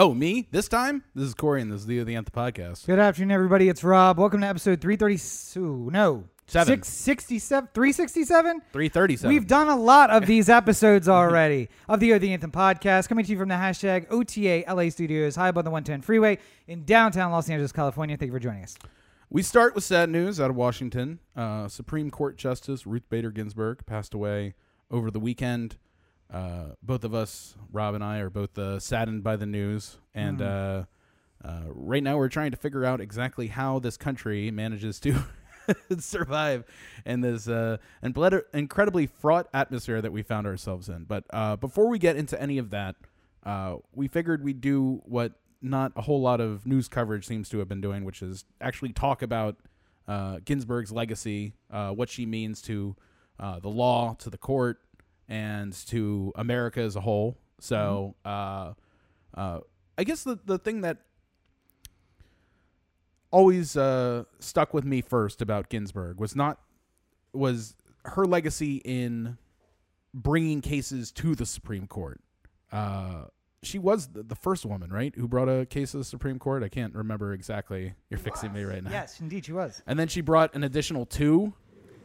Oh, me? This time? This is Corey, and this is the the Anthem podcast. Good afternoon, everybody. It's Rob. Welcome to episode 332. No. Seven. 667. 367? Three thirty-seven. We've done a lot of these episodes already of the O The Anthem podcast, coming to you from the hashtag OTA LA Studios, high above the 110 freeway in downtown Los Angeles, California. Thank you for joining us. We start with sad news out of Washington. Uh, Supreme Court Justice Ruth Bader Ginsburg passed away over the weekend. Uh, both of us, Rob and I, are both uh, saddened by the news, and uh, uh, right now we're trying to figure out exactly how this country manages to survive in this uh, incredibly fraught atmosphere that we found ourselves in. But uh, before we get into any of that, uh, we figured we'd do what not a whole lot of news coverage seems to have been doing, which is actually talk about uh, Ginsburg's legacy, uh, what she means to uh, the law, to the court, and to America as a whole. So, uh, uh, I guess the the thing that always uh, stuck with me first about Ginsburg was not was her legacy in bringing cases to the Supreme Court. Uh, she was the, the first woman, right, who brought a case to the Supreme Court. I can't remember exactly. You're fixing me right now. Yes, indeed, she was. And then she brought an additional two,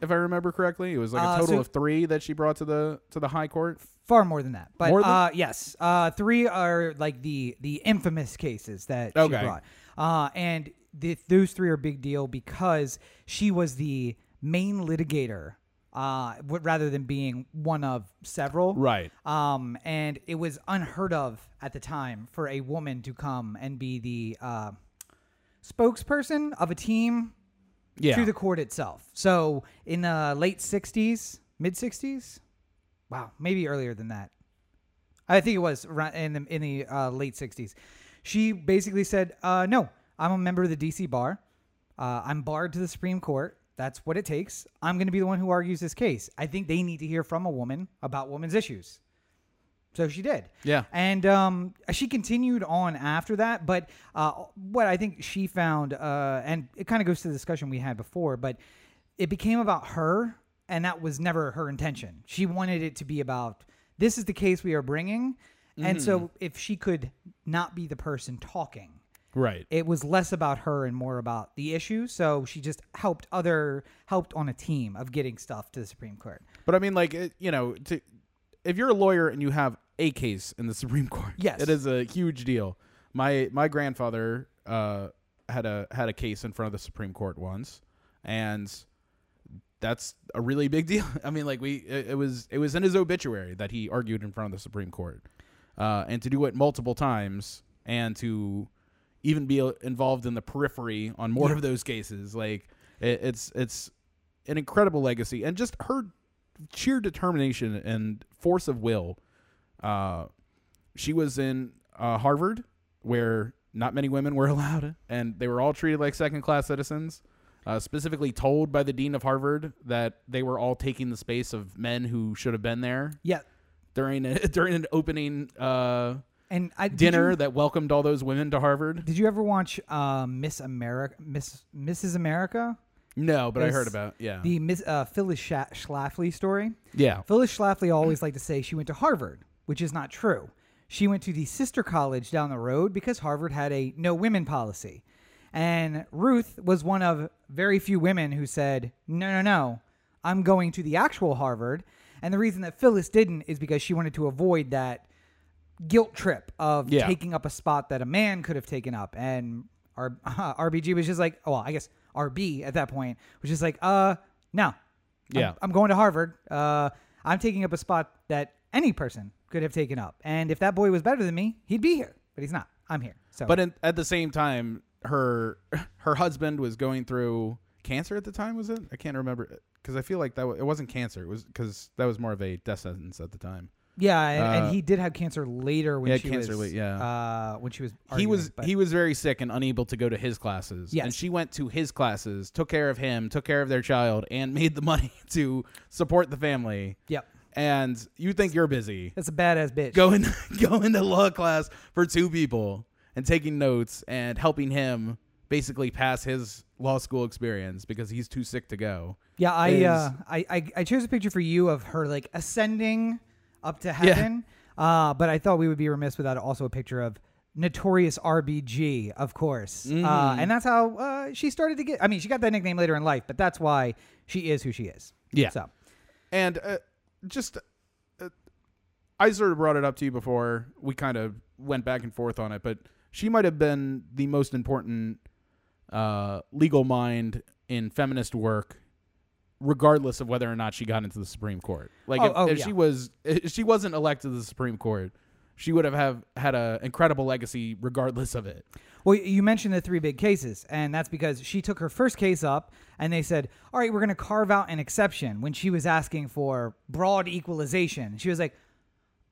if I remember correctly. It was like a Uh, total so- of three that she brought to the to the High Court. Far more than that. But More than- uh, yes, uh, three are like the the infamous cases that Okay. she brought. Uh, and th- those three are a big deal because she was the main litigator uh, w- rather than being one of several. Right. Um, and it was unheard of at the time for a woman to come and be the uh, spokesperson of a team Yeah. to the court itself. So in the late 60s, mid 60s, wow, maybe earlier than that. I think it was in the in the uh, late 60s. She basically said, uh, "No, I'm a member of the DC bar. Uh, I'm barred to the Supreme Court. That's what it takes. I'm going to be the one who argues this case. I think they need to hear from a woman about women's issues." So she did. Yeah. And um, she continued on after that. But uh, what I think she found, uh, and it kind of goes to the discussion we had before, but it became about her, and that was never her intention. She wanted it to be about this is the case we are bringing. And so if she could not be the person talking, Right. it was less about her and more about the issue. So she just helped other, helped on a team of getting stuff to the Supreme Court. But I mean, like, it, you know, to, if you're a lawyer and you have a case in the Supreme Court, Yes. it is a huge deal. My my grandfather uh, had a had a case in front of the Supreme Court once, and that's a really big deal. I mean, like, we it, it was it was in his obituary that he argued in front of the Supreme Court, uh, and to do it multiple times and to even be uh, involved in the periphery on more Yeah. of those cases, like it, it's it's an incredible legacy and just her sheer determination and force of will. Uh, she was in uh, Harvard, where not many women were allowed, and they were all treated like second class citizens. Uh, specifically told by the dean of Harvard that they were all taking the space of men who should have been there Yeah. during a, during an opening uh, And I, dinner you- that welcomed all those women to Harvard. Did you ever watch uh, Miss America, Miss Mrs. America? No, but I heard about yeah, The Miss uh, Phyllis Schlafly story. yeah, Phyllis Schlafly always liked to say she went to Harvard, which is not true. She went to the sister college down the road because Harvard had a no women policy. And Ruth was one of very few women who said, no, no, no, I'm going to the actual Harvard. And the reason that Phyllis didn't is because she wanted to avoid that guilt trip of Yeah. taking up a spot that a man could have taken up. And our RBG was just like, oh, well, I guess RB at that point was just like, uh, no. I'm- Yeah. I'm, going to Harvard. Uh, I'm taking up a spot that any person could have taken up. And if that boy was better than me, he'd be here. But he's not. I'm here. So, But in, at the same time, her her husband was going through cancer at the time. Was it? I can't remember because I feel like that wa- it wasn't cancer. It was because that was more of a death sentence at the time. yeah, and, uh, and he did have cancer later when he had she cancer was late, yeah. uh, when she was he arguing, was but- he was very sick and unable to go to his classes. Yes. and she went to his classes, took care of him, took care of their child, and made the money to support the family. Yep. And you think you're busy That's a badass bitch. going going to law class for two people and taking notes and helping him basically pass his law school experience because he's too sick to go. Yeah, I, is- uh, I, I I chose a picture for you of her like ascending up to heaven. Uh, but I thought we would be remiss without also a picture of Notorious RBG, of course. Mm-hmm. Uh, and that's how uh, she started to get. I mean, she got that nickname later in life, but that's why she is who she is. Yeah. So, And uh, just, uh, I sort of brought it up to you before. We kind of went back and forth on it, but she might have been the most important uh, legal mind in feminist work, regardless of whether or not she got into the Supreme Court. Like, Oh, if, oh, if yeah. she was, if she wasn't elected to the Supreme Court, she would have have had an incredible legacy, regardless of it. well, you mentioned the three big cases, and that's because she took her first case up, and they said, "All right, we're going to carve out an exception." When she was asking for broad equalization, she was like,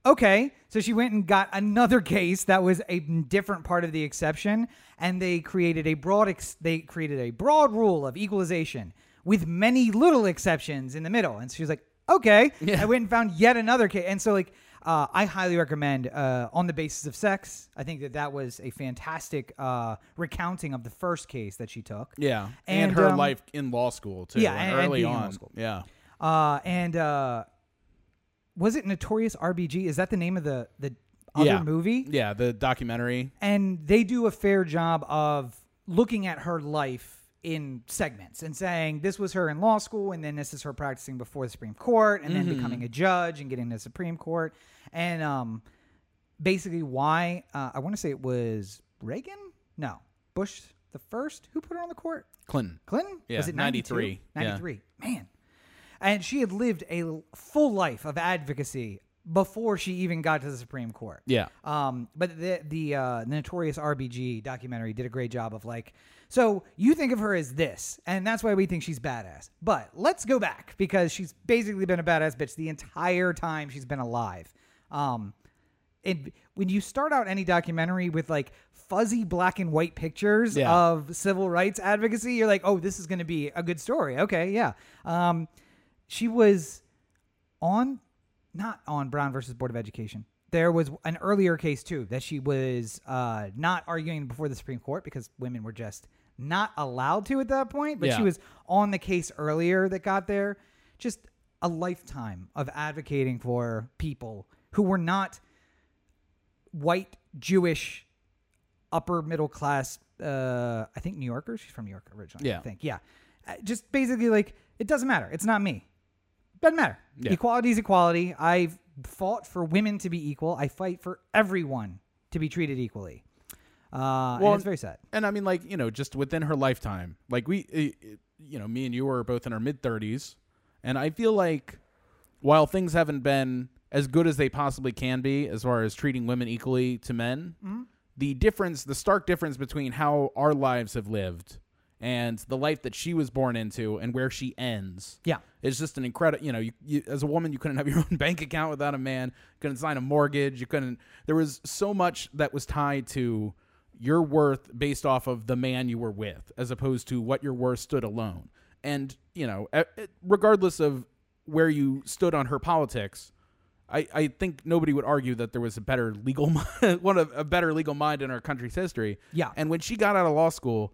Okay, so she went and got another case that was a different part of the exception, and they created a broad ex- they created a broad rule of equalization with many little exceptions in the middle. And she was like, "Okay." Yeah. I went and found yet another case, and so like uh, I highly recommend uh, on the basis of sex. I think that that was a fantastic uh, recounting of the first case that she took. Yeah, and, And, her um, life in law school too. yeah, and and- and early in law on. Yeah, Uh, and uh, was it Notorious RBG? Is that the name of the the other Yeah. movie? yeah. The documentary. and they do a fair job of looking at her life in segments and saying this was her in law school and then this is her practicing before the Supreme Court and then becoming a judge and getting to the Supreme Court and um basically why uh, I want to say it was Reagan no Bush the first who put her on the court Clinton. Clinton? Yeah, Was it 93, 93? yeah. Man. And she had lived a full life of advocacy before she even got to the Supreme Court. Yeah. Um, but the the uh, Notorious RBG documentary did a great job of like, so you think of her as this, and that's why we think she's badass. But let's go back because she's basically been a badass bitch the entire time she's been alive. Um, and when you start out any documentary with like fuzzy black and white pictures Yeah. of civil rights advocacy, you're like, oh, this is going to be a good story. Okay, yeah. Um, she was on, not on Brown versus Board of Education. There was an earlier case too that she was uh, not arguing before the Supreme Court because women were just not allowed to at that point. But she was on the case earlier that got there. Just a lifetime of advocating for people who were not white Jewish upper middle class uh I think New Yorkers she's from New York originally Yeah. I think yeah Uh, just basically like it doesn't matter it's not me doesn't matter Yeah. equality is equality I've fought for women to be equal I fight for everyone to be treated equally uh Well, and it's very sad. And I mean, like you know, just within her lifetime, like we, uh, uh, you know, me and you are both in our mid thirties, and I feel like while things haven't been as good as they possibly can be as far as treating women equally to men, Mm-hmm. the difference, the stark difference between how our lives have lived and the life that she was born into and where she ends yeah. it's just an incredible you know you, you as a woman you couldn't have your own bank account without a man. You couldn't sign a mortgage. You couldn't there was so much that was tied to your worth based off of the man you were with as opposed to what your worth stood alone and you know regardless of where you stood on her politics I, I think nobody would argue that there was a better legal one of a better legal mind in our country's history. Yeah. And when she got out of law school,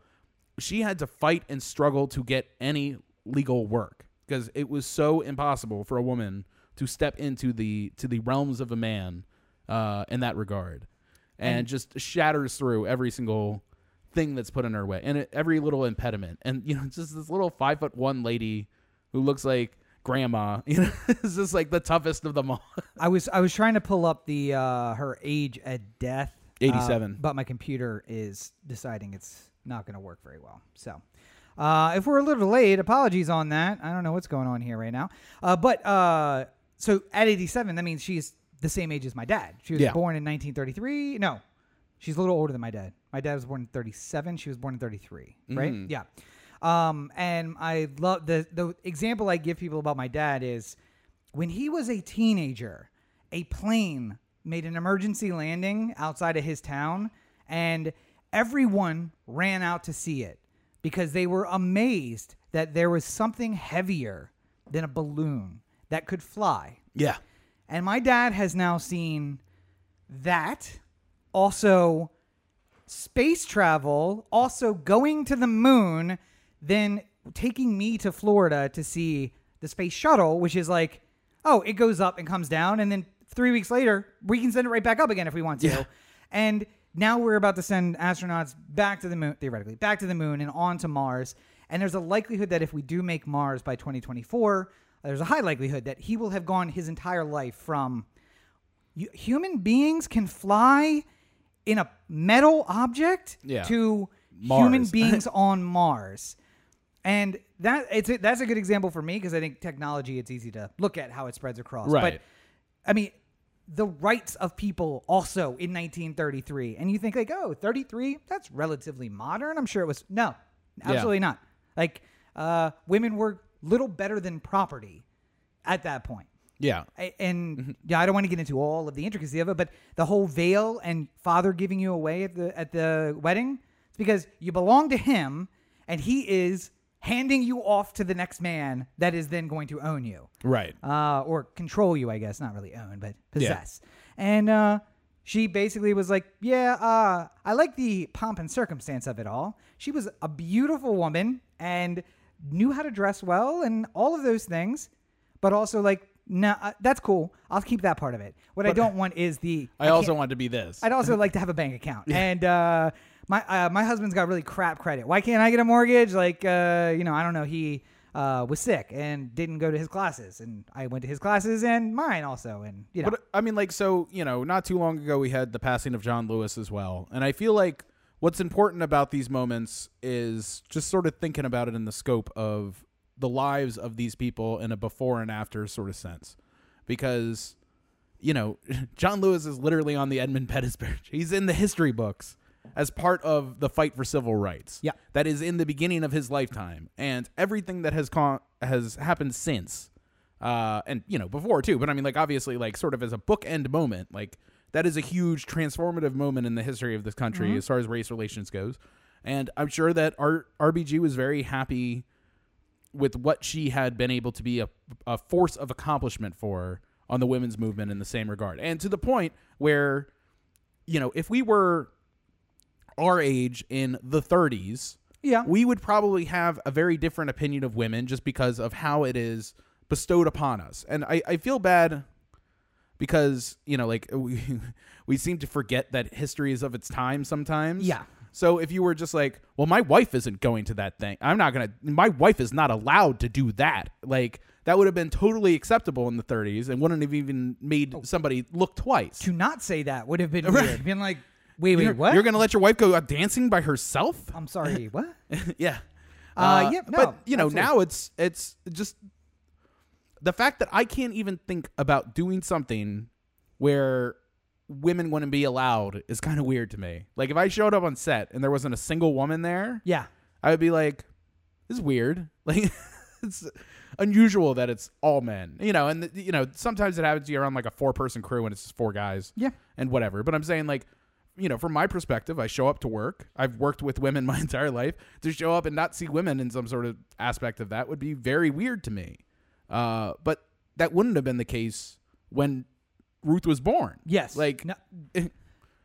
she had to fight and struggle to get any legal work because it was so impossible for a woman to step into the to the realms of a man uh, in that regard, and, just shatters through every single thing that's put in her way and it, every little impediment. And you know, just this little five foot one lady who looks like grandma. You know, is just like the toughest of them all. I was I was trying to pull up the uh her age at death uh, 87. but my computer is deciding it's not going to work very well. So, uh, if we're a little late, apologies on that. I don't know what's going on here right now. Uh, but uh, so at 87, that means she's the same age as my dad. She was Yeah. born in 1933. No, she's a little older than my dad. My dad was born in 37. She was born in 33. Right? Mhm. Yeah. Um, and I love the the example I give people about my dad is when he was a teenager, a plane made an emergency landing outside of his town, and everyone ran out to see it because they were amazed that there was something heavier than a balloon that could fly. Yeah. And my dad has now seen that, also space travel, also going to the moon, then taking me to Florida to see the space shuttle, which is like, oh, it goes up and comes down, and then three weeks later we can send it right back up again if we want to. Yeah. And now we're about to send astronauts back to the moon, theoretically, back to the moon and on to Mars. And there's a likelihood that if we do make Mars by 2024, there's a high likelihood that he will have gone his entire life from you, human beings can fly in a metal object Yeah. to human beings on Mars. And that it's a, that's a good example for me because I think technology it's easy to look at how it spreads across. But I mean, the rights of people also in 1933, and you think like, oh, 33, that's relatively modern. I'm sure it was no, absolutely not. Like, uh, women were little better than property at that point. Yeah. I- and Mm-hmm. yeah, I don't want to get into all of the intricacy of it, but the whole veil and father giving you away at the at the wedding, it's because you belong to him, and he is handing you off to the next man that is then going to own you Right. uh, or control you, I guess. Not really own, but possess. And uh, she basically was like, "Yeah, uh, I like the pomp and circumstance of it all. She was a beautiful woman and knew how to dress well and all of those things, but also like, no, uh, that's cool. I'll keep that part of it. What I don't want is the. I also want to be this. I'd also like to have a bank account. And uh, my uh, my husband's got really crap credit. Why can't I get a mortgage? Like, uh, you know, I don't know. He uh, was sick and didn't go to his classes, and I went to his classes and mine also. And you know, But I mean, like, so you know, not too long ago we had the passing of John Lewis as well, and I feel like what's important about these moments is just sort of thinking about it in the scope of the lives of these people in a before and after sort of sense, because you know, John Lewis is literally on the Edmund Pettus Bridge. He's in the history books as part of the fight for civil rights. Yeah. that is in the beginning of his lifetime, and everything that has con- has happened since uh, and you know before too. But I mean, like obviously, like sort of as a bookend moment, like that is a huge transformative moment in the history of this country mm-hmm. as far as race relations goes. And I'm sure that our RBG was very happy with what she had been able to be a, a force of accomplishment for on the women's movement in the same regard, and to the point where, you know, if we were our age in the 30s, yeah, we would probably have a very different opinion of women just because of how it is bestowed upon us. And I, I feel bad because, you know, like we, we seem to forget that history is of its time sometimes. Yeah. So if you were just like, well, my wife isn't going to that thing. I'm not going to, my wife is not allowed to do that. Like, that would have been totally acceptable in the 30s and wouldn't have even made somebody look twice. to not say that would have been weird. Being like, wait, wait, you're, what? You're going to let your wife go out dancing by herself? I'm sorry, what? yeah. Uh, yeah, no, but you know, absolutely. now it's it's just the fact that I can't even think about doing something where women wouldn't be allowed is kind of weird to me. Like if I showed up on set and there wasn't a single woman there, Yeah, I would be like, "This is weird." Like it's unusual that it's all men, you know. And you know, sometimes it happens you're on like a four person crew and it's just four guys, yeah, and whatever. But I'm saying like, you know, from my perspective, I show up to work. I've worked with women my entire life. To show up and not see women in some sort of aspect of that would be very weird to me. Uh, but that wouldn't have been the case when Ruth was born. yes. Like, no,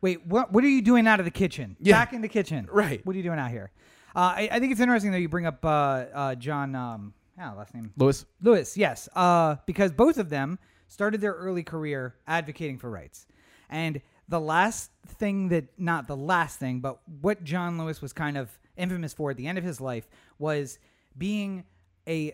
wait, what? What are you doing out of the kitchen? Yeah. Back in the kitchen, Right. What are you doing out here? Uh, I, I think it's interesting that you bring up uh, uh, John. Um, ah, last name Lewis. Lewis, yes, uh, because both of them started their early career advocating for rights. And the last thing that, not the last thing, but what John Lewis was kind of infamous for at the end of his life was being a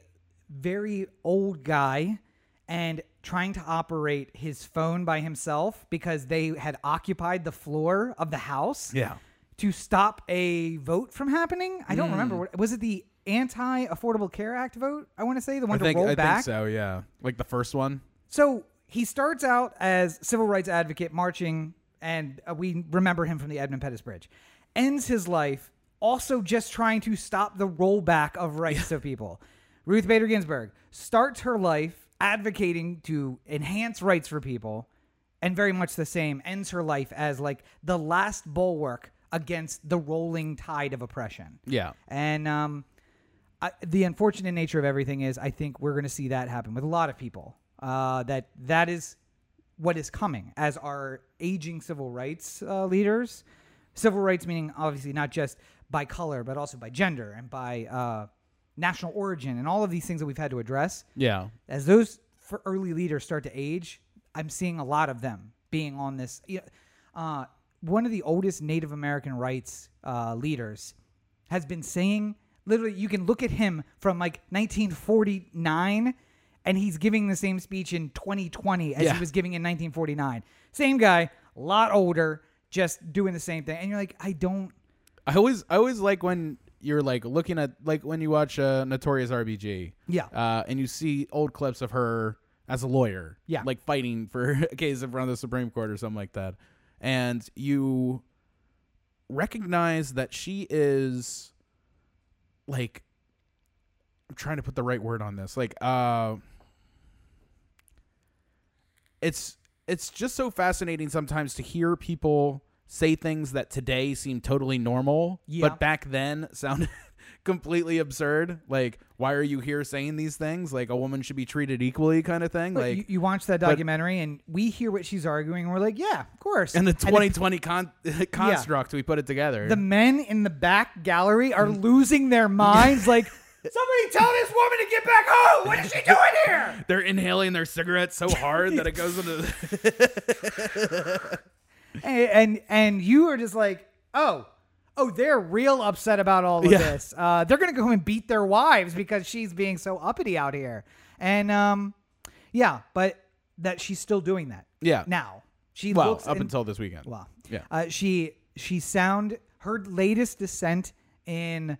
very old guy and trying to operate his phone by himself because they had occupied the floor of the house Yeah. to stop a vote from happening. I don't remember what was it the anti Affordable Care Act vote? I want to say the one I think to roll I back. think so. Yeah, like the first one. So he starts out as civil rights advocate marching, and uh, we remember him from the Edmund Pettus Bridge. Ends his life also just trying to stop the rollback of rights of people. Ruth Bader Ginsburg starts her life advocating to enhance rights for people, and very much the same ends her life as like the last bulwark against the rolling tide of oppression. Yeah. And um, I, the unfortunate nature of everything is, I think we're going to see that happen with a lot of people. Uh, that that is what is coming as our aging civil rights uh, leaders. Civil rights meaning obviously not just by color, but also by gender and by uh, national origin and all of these things that we've had to address. Yeah. As those early leaders start to age, I'm seeing a lot of them being on this. you know, Uh, one of the oldest Native American rights uh, leaders, has been saying literally. You can look at him from like 1949, and he's giving the same speech in 2020 as Yeah. he was giving in 1949. Same guy, a lot older, just doing the same thing. And you're like, I don't. I always I always like when you're like looking at like when you watch uh, Notorious RBG. Yeah. Uh, and you see old clips of her as a lawyer. Yeah. Like fighting for a case in front of the Supreme Court or something like that. And you recognize that she is like I'm trying to put the right word on this. Like uh it's it's just so fascinating sometimes to hear people say things that today seem totally normal, Yeah. but back then sounded completely absurd. Like, why are you here saying these things? Like, a woman should be treated equally, kind of thing. But Like, you, you watch that but- documentary, and we hear what she's arguing, and we're like, yeah, of course. and the it's- 2020 con- construct, we put it together. the men in the back gallery are losing their minds. like, somebody tell this woman to get back home. What is she doing here? They're inhaling their cigarettes so hard that it goes into. And, and and you are just like, oh, oh, they're real upset about all of Yeah. this. Uh, they're gonna go home and beat their wives because she's being so uppity out here. And um, yeah, but that she's still doing that. Yeah. Now she well, looks up and- until this weekend. Well, Yeah. Uh, she she sound her latest dissent in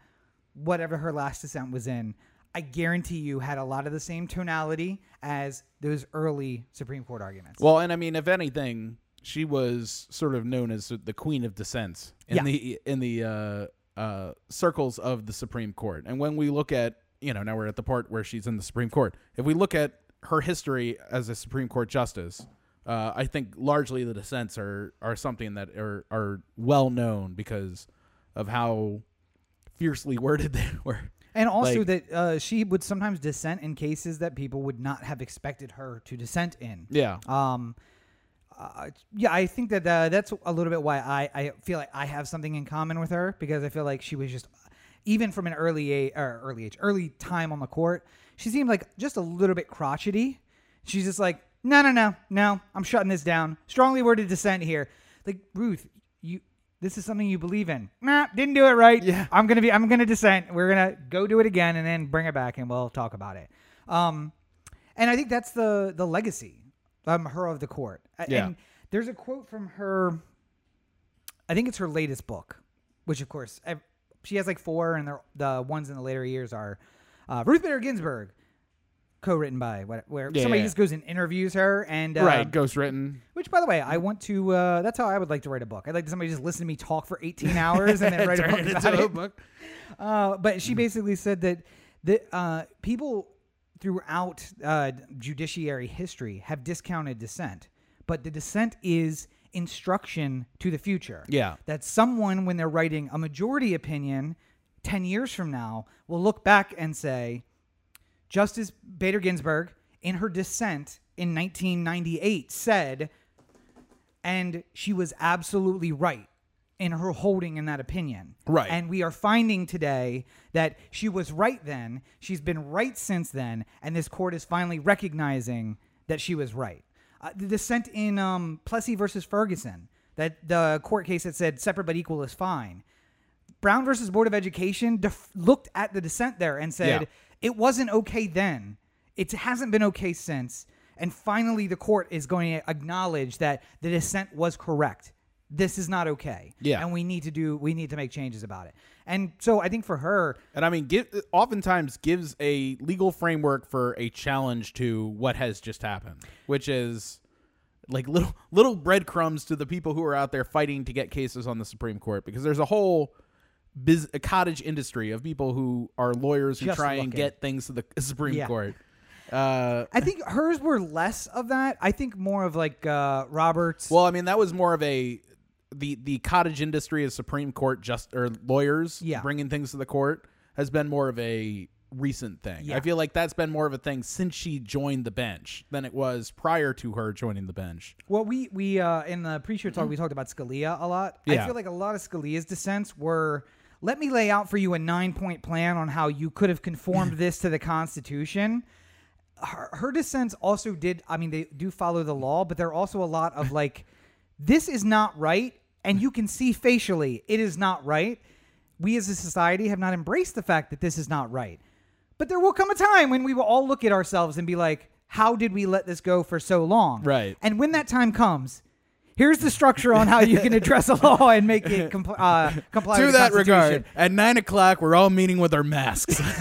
whatever her last dissent was in. I guarantee you had a lot of the same tonality as those early Supreme Court arguments. Well, and I mean, if anything, she was sort of known as the queen of dissents in Yeah. the in the uh, uh, circles of the Supreme Court. And when we look at, you know, now we're at the part where she's in the Supreme Court. If we look at her history as a Supreme Court justice, uh, I think largely the dissents are are something that are are well known because of how fiercely worded they were. and also like- that uh, she would sometimes dissent in cases that people would not have expected her to dissent in. Yeah. Um, uh, yeah, I think that uh, that's a little bit why I, I feel like I have something in common with her because I feel like she was just even from an early age or early age, early time on the court, she seemed like just a little bit crotchety. She's just like, no, no, no, no, I'm shutting this down. Strongly worded dissent here. Like Ruth, you. This is something you believe in. Nah, didn't do it right. Yeah. I'm gonna be. I'm gonna dissent. We're gonna go do it again and then bring it back and we'll talk about it. Um, and I think that's the the legacy um her of the court. Yeah. And there's a quote from her. I think it's her latest book, which of course she has like four, and the the ones in the later years are uh, Ruth Bader Ginsburg, co-written by what where Yeah, somebody yeah. just goes and interviews her and uh, right. Ghost written. Which, by the way, I want to. Uh, that's how I would like to write a book. I'd like somebody just listen to me talk for 18 hours and then write a book it into a book. Uh, but she basically said that that uh, people throughout uh, judiciary history have discounted dissent, but the dissent is instruction to the future. Yeah. That someone, when they're writing a majority opinion 10 years from now, will look back and say, Justice Bader Ginsburg, in her dissent in 1998, said, and she was absolutely right in her holding in that opinion. Right. And we are finding today that she was right then, she's been right since then, and this court is finally recognizing that she was right. Uh, the dissent in um, Plessy versus Ferguson, that the court case that said separate but equal is fine. Brown versus Board of Education def- looked at the dissent there and said Yeah. it wasn't okay then. It hasn't been okay since. And finally, the court is going to acknowledge that the dissent was correct. This is not okay. Yeah. And we need to do, we need to make changes about it. And so I think for her, And I mean, give, oftentimes gives a legal framework for a challenge to what has just happened, which is like little little breadcrumbs to the people who are out there fighting to get cases on the Supreme Court, because there's a whole biz, a cottage industry of people who are lawyers who Just try and get things to the Supreme Yeah. Court. Uh, I think hers were less of that. I think more of like uh, Roberts. well, I mean, that was more of a the the cottage industry of Supreme Court just or lawyers Yeah. bringing things to the court has been more of a recent thing. Yeah. I feel like that's been more of a thing since she joined the bench than it was prior to her joining the bench. Well, we we uh, in the pre-show talk we talked about Scalia a lot. I Mm-hmm. Feel like a lot of Scalia's dissents were let me lay out for you a nine-point plan on how you could have conformed this to the Constitution. Her, her dissents also did. I mean, they do follow the law, but they're also a lot of like, this is not right. And you can see facially it is not right. We as a society have not embraced the fact that this is not right. But there will come a time when we will all look at ourselves and be like, how did we let this go for so long? Right. And when that time comes, here's the structure on how you can address a law and make it compl- uh, comply to with the that regard, at nine o'clock, we're all meeting with our masks.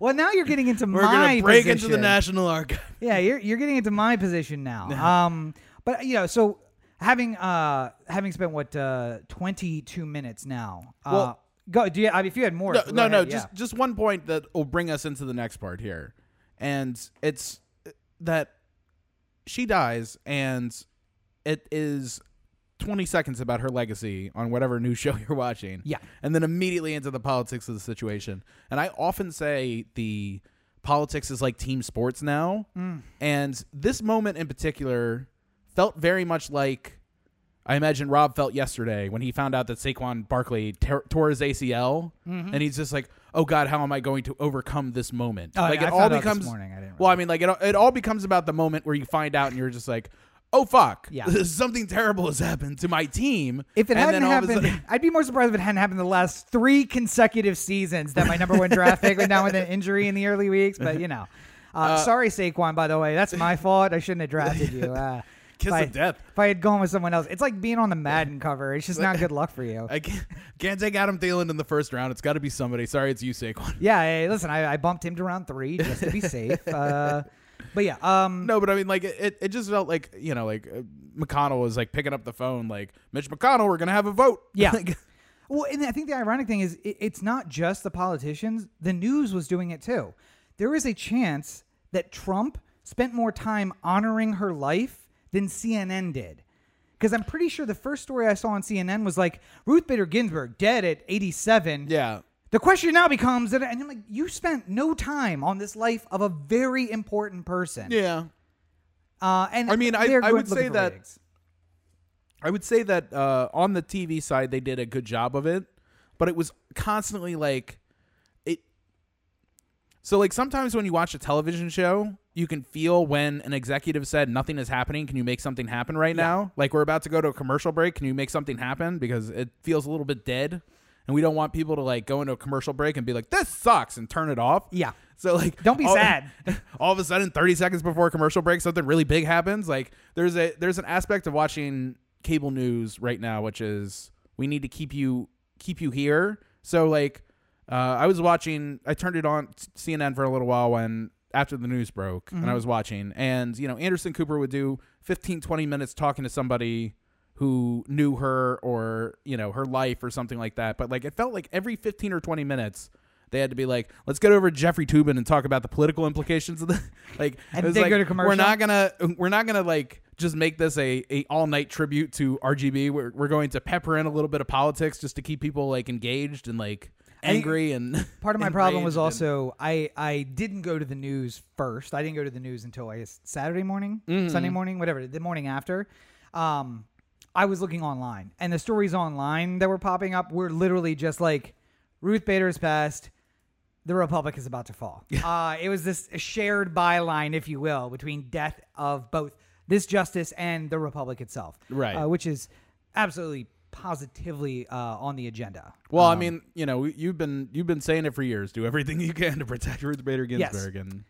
Well, now you're getting into we're my break into the National Archive. Yeah, you're you're getting into my position now. Um, but you know, so having uh having spent what uh 22 minutes now. Uh, Well- go. Do you? I mean, if you had more, No, no, no. ahead, Just yeah. just one point that will bring us into the next part here, and it's that she dies, and it is twenty seconds about her legacy on whatever new show you're watching. Yeah. and then immediately into the politics of the situation. And I often say the politics is like team sports now, Mm. and this moment in particular felt very much like. I imagine Rob felt yesterday when he found out that Saquon Barkley ter- tore his ACL, Mm-hmm. and he's just like, "Oh God, how am I going to overcome this moment?" Oh, like yeah, it all becomes. this morning. I didn't. Well, I mean, like it, it all becomes about the moment where you find out, and you're just like, "Oh fuck, Yeah. something terrible has happened to my team." if it and hadn't then all of a happened, sudden- I'd be more surprised if it hadn't happened the last three consecutive seasons that my number one draft pick went down with an injury in the early weeks. But you know, uh, sorry Saquon. By the way, that's my fault. I shouldn't have drafted you. Uh, kiss I- of death. If I had gone with someone else, it's like being on the Madden cover. It's just not good luck for you. I can't, can't take Adam Thielen in the first round. It's got to be somebody. Sorry, it's you, Saquon. Yeah, hey, listen, I, I bumped him to round three just to be safe. Uh, but yeah, um, No, but I mean, like it, it just felt like you know, like uh, McConnell was like picking up the phone, like Mitch McConnell, we're gonna have a vote. Yeah. Like, Well, and I think the ironic thing is it, it's not just the politicians. The news was doing it too. There is a chance that Trump spent more time honoring her life than CNN did. Because I'm pretty sure the first story I saw on CNN was like Ruth Bader Ginsburg dead at 87. yeah, The question now becomes that, and I'm like, you spent no time on this life of a very important person. yeah. Uh, and I mean, I- I would say that- ratings. I would say that uh, on the TV side they did a good job of it, but it was constantly like it. So like sometimes when you watch a television show, you can feel when an executive said nothing is happening. Can you make something happen right now? Like we're about to go to a commercial break. Can you make something happen because it feels a little bit dead, and we don't want people to like go into a commercial break and be like this sucks and turn it off. Yeah. So like, Don't be all- sad. all of a sudden 30 seconds before a commercial break something really big happens like there's a there's an aspect of watching cable news right now which is we need to keep you keep you here so like uh, i was watching i turned it on cnn for a little while when after the news broke and i mm-hmm. was watching and you know anderson cooper would do 15 20 minutes talking to somebody who knew her or you know her life or something like that but like it felt like every 15 or 20 minutes they had to be like, let's get over to Jeffrey Toobin and talk about the political implications of the like. And they like, go to commercial? We're not gonna, we're not gonna like just make this a, a all night tribute to RGB. We're we're going to pepper in a little bit of politics just to keep people like engaged and like angry and Part of my problem was also I I didn't go to the news first. I didn't go to the news until I guess Saturday morning, Sunday morning, whatever, the morning after. Um, I was looking online, and the stories online that were popping up were literally just like Ruth Bader's passed. The Republic is about to fall. Uh, it was this shared byline, if you will, between death of both this justice and the Republic itself, Right. Uh, which is absolutely positively uh, on the agenda. Well, I Um, mean, you know, you've been you've been saying it for years. Do everything you can to protect Ruth Bader Yes. Ginsburg. And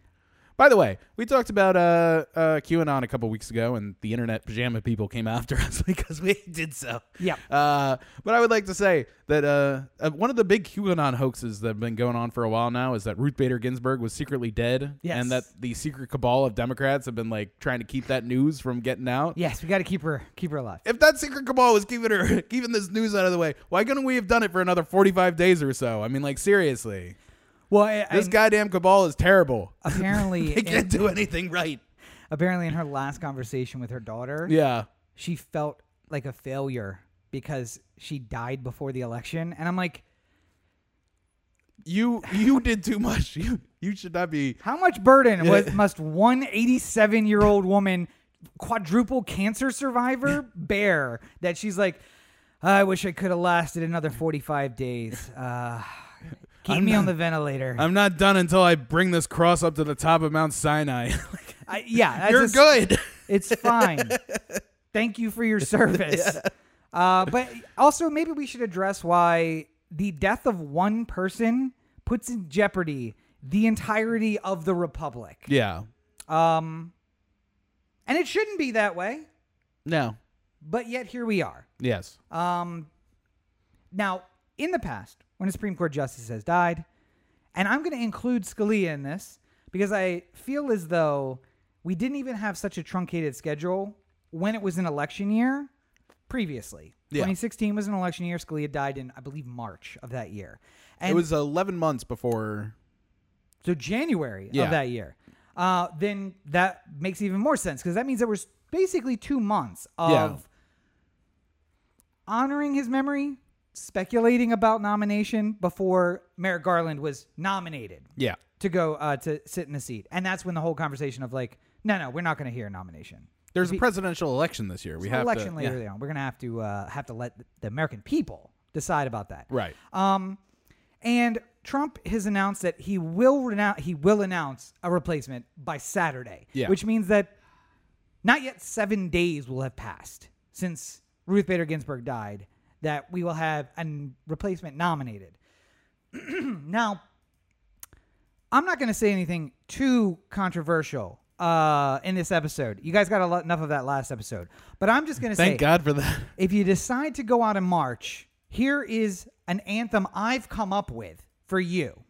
by the way, we talked about uh, uh, QAnon a couple weeks ago, and the internet pajama people came after us because we did so. Yeah. Uh, but I would like to say that uh, uh, one of the big QAnon hoaxes that have been going on for a while now is that Ruth Bader Ginsburg was secretly dead, Yes. and that the secret cabal of Democrats have been like trying to keep that news from getting out. Yes, we got to keep her keep her alive. If that secret cabal was keeping her keeping this news out of the way, why couldn't we have done it for another forty five days or so? I mean, like seriously, Well, I, this I- goddamn cabal is terrible. apparently, They can't do anything right. apparently, in her last conversation with her daughter, Yeah, she felt like a failure because she died before the election, and I'm like, you you did too much. You you should not be. how much burden was must one 87 year old woman, quadruple cancer survivor, bear that she's like, I wish I could have lasted another 45 days. Uh, keep I'm me on the ventilator. I'm not done until I bring this cross up to the top of Mount Sinai. I, yeah, that's You're just- good. It's fine. Thank you for your service. Uh, but also, maybe we should address why the death of one person puts in jeopardy the entirety of the republic. Yeah. Um, and it shouldn't be that way, No. but yet here we are. Yes. Um, now, in the past, when a Supreme Court justice has died, and I'm going to include Scalia in this because I feel as though we didn't even have such a truncated schedule when it was an election year previously. Yeah. 2016 was an election year. Scalia died in, I believe, March of that year. And it was 11 months before. so January Yeah. of that year. Uh, then that makes even more sense because that means there was basically two months of Yeah. honoring his memory, speculating about nomination before Merrick Garland was nominated Yeah. to go uh, to sit in the seat, and that's when the whole conversation of like, no, no, we're not going to hear a nomination. There's a presidential election this year. We have election to. later yeah. on. We're gonna have to uh, have to let the American people decide about that. Right. Um, and Trump has announced that he will renounce he will announce a replacement by Saturday. Yeah. Which means that not yet seven days will have passed since Ruth Bader Ginsburg died that we will have a replacement nominated. now, I'm not going to say anything too controversial uh, in this episode. You guys got a lot, enough of that last episode, but I'm just going to say, Thank God for that. if you decide to go out in March, here is an anthem I've come up with for you.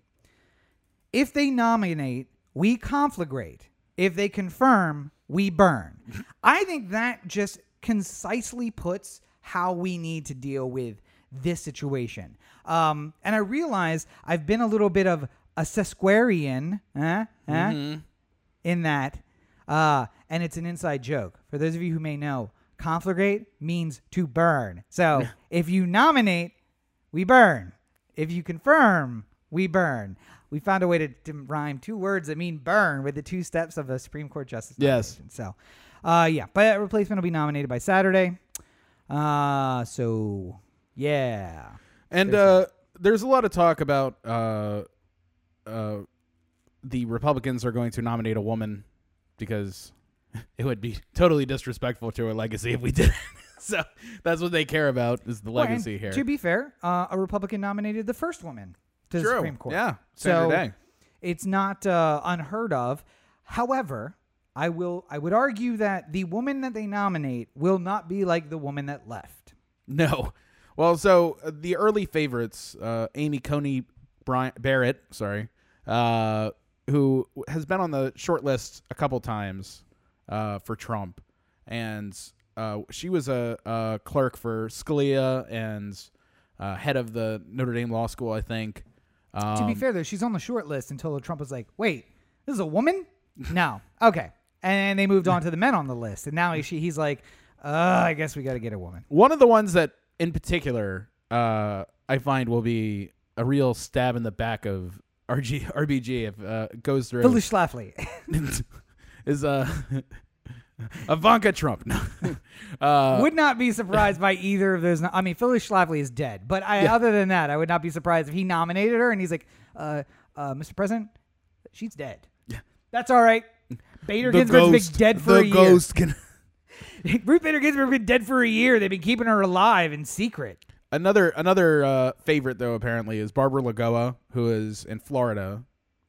If they nominate, we conflagrate. If they confirm, we burn. I think that just concisely puts how we need to deal with this situation. Um, and I realize I've been a little bit of a sesquarian, huh? Huh? in that. Uh, and it's an inside joke. For those of you who may know, conflagrate means to burn. So if you nominate, we burn. If you confirm, we burn. We found a way to, to rhyme two words that mean burn with the two steps of a Supreme Court justice. Yes. nomination. So, uh, yeah, but replacement will be nominated by Saturday. Uh, so yeah. And There's uh, there's a lot of talk about uh, uh, the Republicans are going to nominate a woman because it would be totally disrespectful to her legacy if we did. so that's what they care about is the Well, legacy here. To be fair, uh, a Republican nominated the first woman to the Supreme Court. Yeah. Sandra So Day. it's not uh, unheard of. However, I will I would argue that the woman that they nominate will not be like the woman that left. No. Well, so uh, the early favorites, uh, Amy Coney Bryant, Barrett, sorry, uh, who has been on the short list a couple times uh, for Trump, and uh, she was a, a clerk for Scalia and uh, head of the Notre Dame Law School, I think. Um, to be fair though, she's on the short list until Trump was like, "Wait, this is a woman?" no. Okay. And they moved on to the men on the list, and now she, he's like, uh, "I guess we got to get a woman." one of the ones that, in particular, uh, I find will be a real stab in the back of RG, RBG if uh, it goes through. Phyllis Schlafly. is uh Ivanka Trump. Uh, would not be surprised by either of those. no- I mean, Phyllis Schlafly is dead, but I, Yeah. other than that, I would not be surprised if he nominated her and he's like, uh, uh, "Mr. President, she's dead. Yeah. That's all right." Bader Ginsburg's ghost, been dead for the a year. ghost can. Ruth Bader Ginsburg's been dead for a year. They've been keeping her alive in secret. Another another uh, favorite though apparently is Barbara Lagoa, who is in Florida,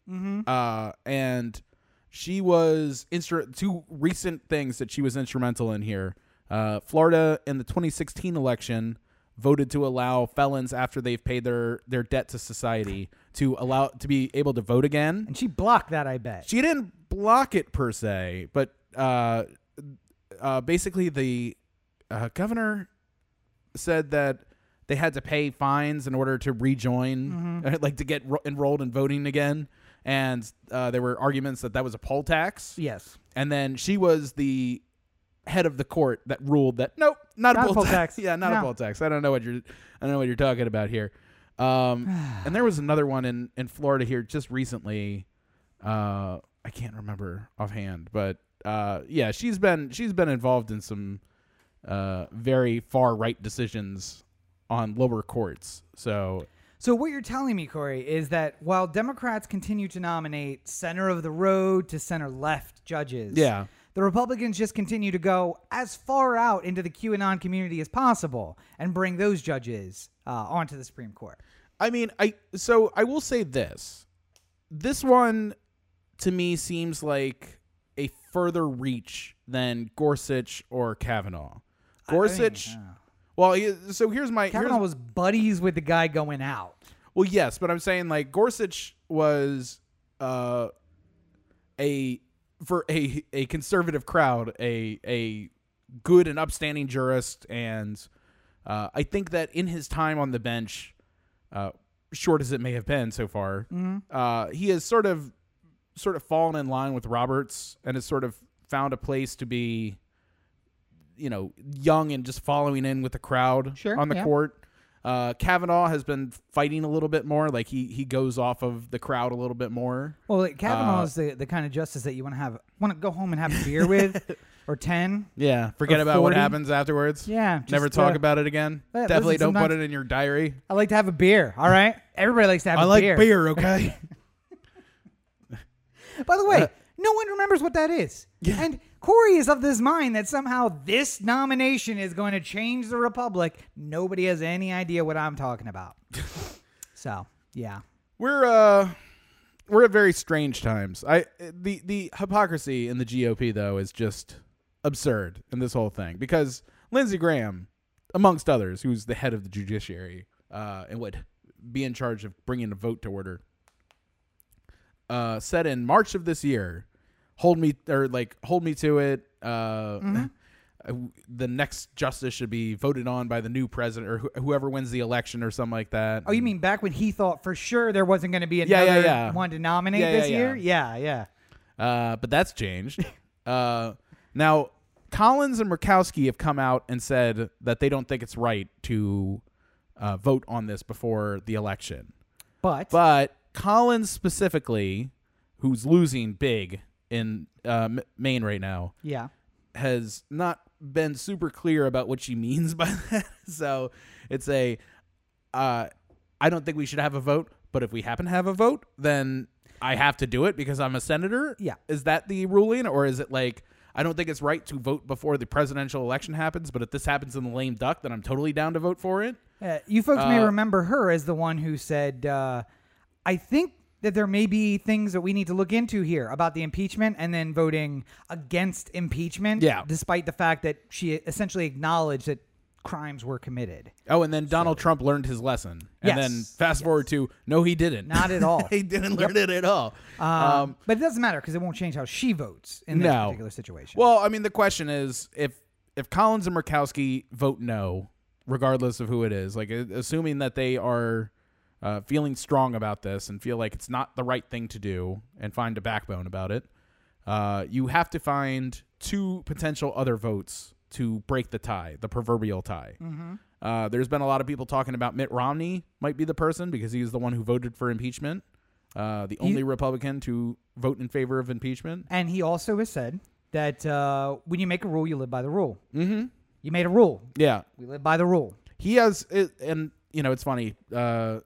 Mm-hmm. uh, and she was instru- two recent things that she was instrumental in here. Uh, Florida in the 2016 election voted to allow felons after they've paid their their debt to society to allow to be able to vote again. And she blocked that, I bet. She didn't block it per se, but uh, uh, basically the uh, governor said that they had to pay fines in order to rejoin, uh, like to get ro- enrolled in voting again. And uh, there were arguments that that was a poll tax. yes. And then she was the head of the court that ruled that nope, not, Not a a poll poll tax. tax. yeah, not a poll tax. I don't know what you're. I don't know what you're talking about here. Um, and there was another one in in Florida here just recently. Uh, I can't remember offhand, but uh, yeah, she's been she's been involved in some uh very far right decisions on lower courts. So So what you're telling me, Corey, is that while Democrats continue to nominate center of the road to center left judges, yeah, the Republicans just continue to go as far out into the QAnon community as possible and bring those judges uh, onto the Supreme Court. I mean, I so I will say this. This one to me seems like a further reach than Gorsuch or Kavanaugh. I mean, Gorsuch. uh, well, he- so here's my here's, Kavanaugh was buddies with the guy going out. well, yes, but I'm saying like Gorsuch was uh a for a a conservative crowd, a a good and upstanding jurist, and uh, I think that in his time on the bench, uh, short as it may have been so far, uh, he has sort of sort of fallen in line with Roberts and has sort of found a place to be, you know, young and just following in with the crowd Sure, on the yeah. court. Uh, Kavanaugh has been fighting a little bit more, like he he goes off of the crowd a little bit more. Well, like, Kavanaugh Uh, is the, the kind of justice that you want to have want to go home and have a beer with, or ten. Yeah, forget Or about what happens afterwards. Yeah, Never talk uh, about it again. uh, Definitely don't put it in your diary. I like to have a beer. All right, everybody likes to have a beer. I like beer, okay? By the way, no one remembers what that is. Yeah. And Corey is of this mind that somehow this nomination is going to change the Republic. Nobody has any idea what I'm talking about. so, yeah. we're uh we're at very strange times. I the the hypocrisy in the GOP though is just absurd in this whole thing because Lindsey Graham, amongst others, who's the head of the judiciary uh, and would be in charge of bringing a vote to order, uh, said in March of this year, hold me or like hold me to it. Uh, Mm-hmm. uh, The next justice should be voted on by the new president or wh- whoever wins the election or something like that. Oh, you mean back when he thought for sure there wasn't going to be Yeah, another yeah, yeah. one to nominate Yeah, yeah, this yeah. year? Yeah, yeah. Uh, but that's changed. uh, now, Collins and Murkowski have come out and said that they don't think it's right to uh, vote on this before the election. But, But Collins specifically, who's losing big in uh, M- Maine right now, yeah. has not been super clear about what she means by that. so it's a, uh, I don't think we should have a vote, but if we happen to have a vote, then I have to do it because I'm a senator. Yeah. Is that the ruling, or is it like I don't think it's right to vote before the presidential election happens, but if this happens in the lame duck, then I'm totally down to vote for it. Uh, you folks may Uh, remember her as the one who said, uh, I think that there may be things that we need to look into here about the impeachment and then voting against impeachment. Yeah. Despite the fact that she essentially acknowledged that crimes were committed. Oh, and then Donald Trump learned his lesson, and Yes. then fast forward to no, he didn't. Not at all. he didn't learn it at all. Um, Um, but it doesn't matter because it won't change how she votes in this No. particular situation. Well, I mean, the question is if if Collins and Murkowski vote no, regardless of who it is, like assuming that they are uh, feeling strong about this and feel like it's not the right thing to do and find a backbone about it, uh, you have to find two potential other votes to break the tie, the proverbial tie. Mm-hmm. Uh, there's been a lot of people talking about Mitt Romney might be the person because he's the one who voted for impeachment, uh, the He- only Republican to vote in favor of impeachment. and he also has said that uh, when you make a rule, you live by the rule. Mm-hmm. You made a rule. Yeah, We live by the rule. he has it, and you know it's funny uh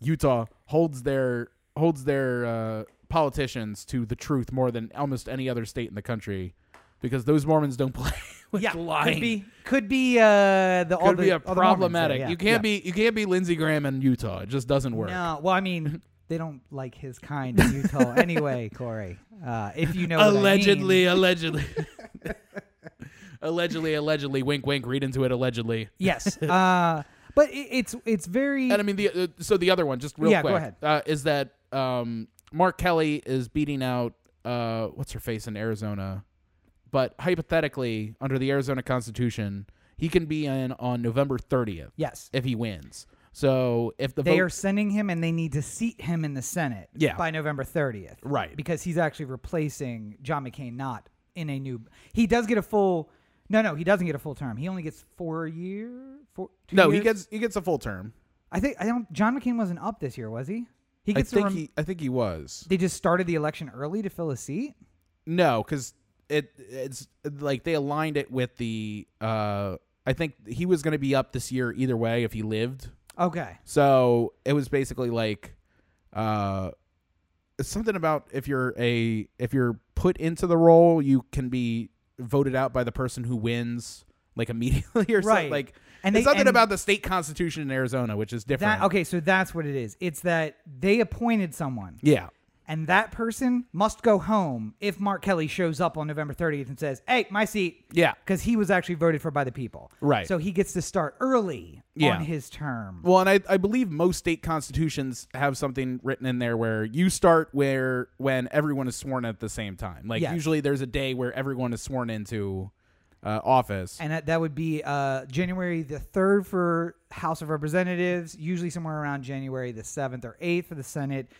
utah holds their holds their uh politicians to the truth more than almost any other state in the country because those mormons don't play with yeah, lying could be could be uh, the all Could the a all the there, problematic yeah, you can't yeah. be you can't be lindsey graham in utah it just doesn't work No, well, I mean, they don't like his kind in Utah anyway, Corey. Uh, if you know, what I mean. allegedly allegedly allegedly allegedly wink wink read into it allegedly yes. Uh, but it, it's it's very And I mean, the uh, so the other one, just real Yeah, go quick, ahead. Uh, is that um, Mark Kelly is beating out uh, what's her face in Arizona, but hypothetically, under the Arizona Constitution, he can be in on November 30th yes. if he wins. So if the They vote, are sending him, and they need to seat him in the Senate Yeah. by November 30th, right, because he's actually replacing John McCain, not in a new. He does get a full. No, no, he doesn't get a full term. He only gets four year. Four. Two no, he gets he gets a full term. I think I don't. John McCain wasn't up this year, was he? He gets to think rem- he I think he was They just started the election early to fill a seat. no because it it's like they aligned it with the uh, I think he was going to be up this year either way if he lived Okay. So it was basically like, uh, something about if you're a if you're put into the role, you can be voted out by the person who wins like immediately or something. Right. Like And it's they- something and- about the state constitution in Arizona, which is different. That okay, so that's what it is. It's that they appointed someone, Yeah. And that person must go home if Mark Kelly shows up on November 30th and says, "Hey, my seat." Yeah. because he was actually voted for by the people. Right. So he gets to start early Yeah. on his term. Well, and I, I believe most state constitutions have something written in there where you start where when everyone is sworn at the same time. Like Yes. usually there's a day where everyone is sworn into uh, office. and that, that would be uh, January the 3rd for House of Representatives, usually somewhere around January the 7th or 8th for the Senate,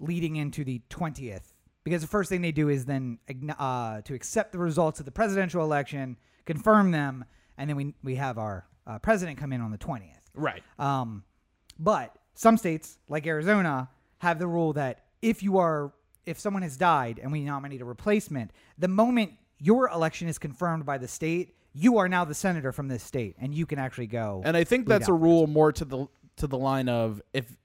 leading into the 20th. Because the first thing they do is then uh, to accept the results of the presidential election, confirm them, and then we, we have our uh, president come in on the 20th. right. Um, but some states, like Arizona, have the rule that if you are, if someone has died and we nominate a replacement, the moment your election is confirmed by the state, you are now the senator from this state, and you can actually go. And I think that's a rule more to the to the line of if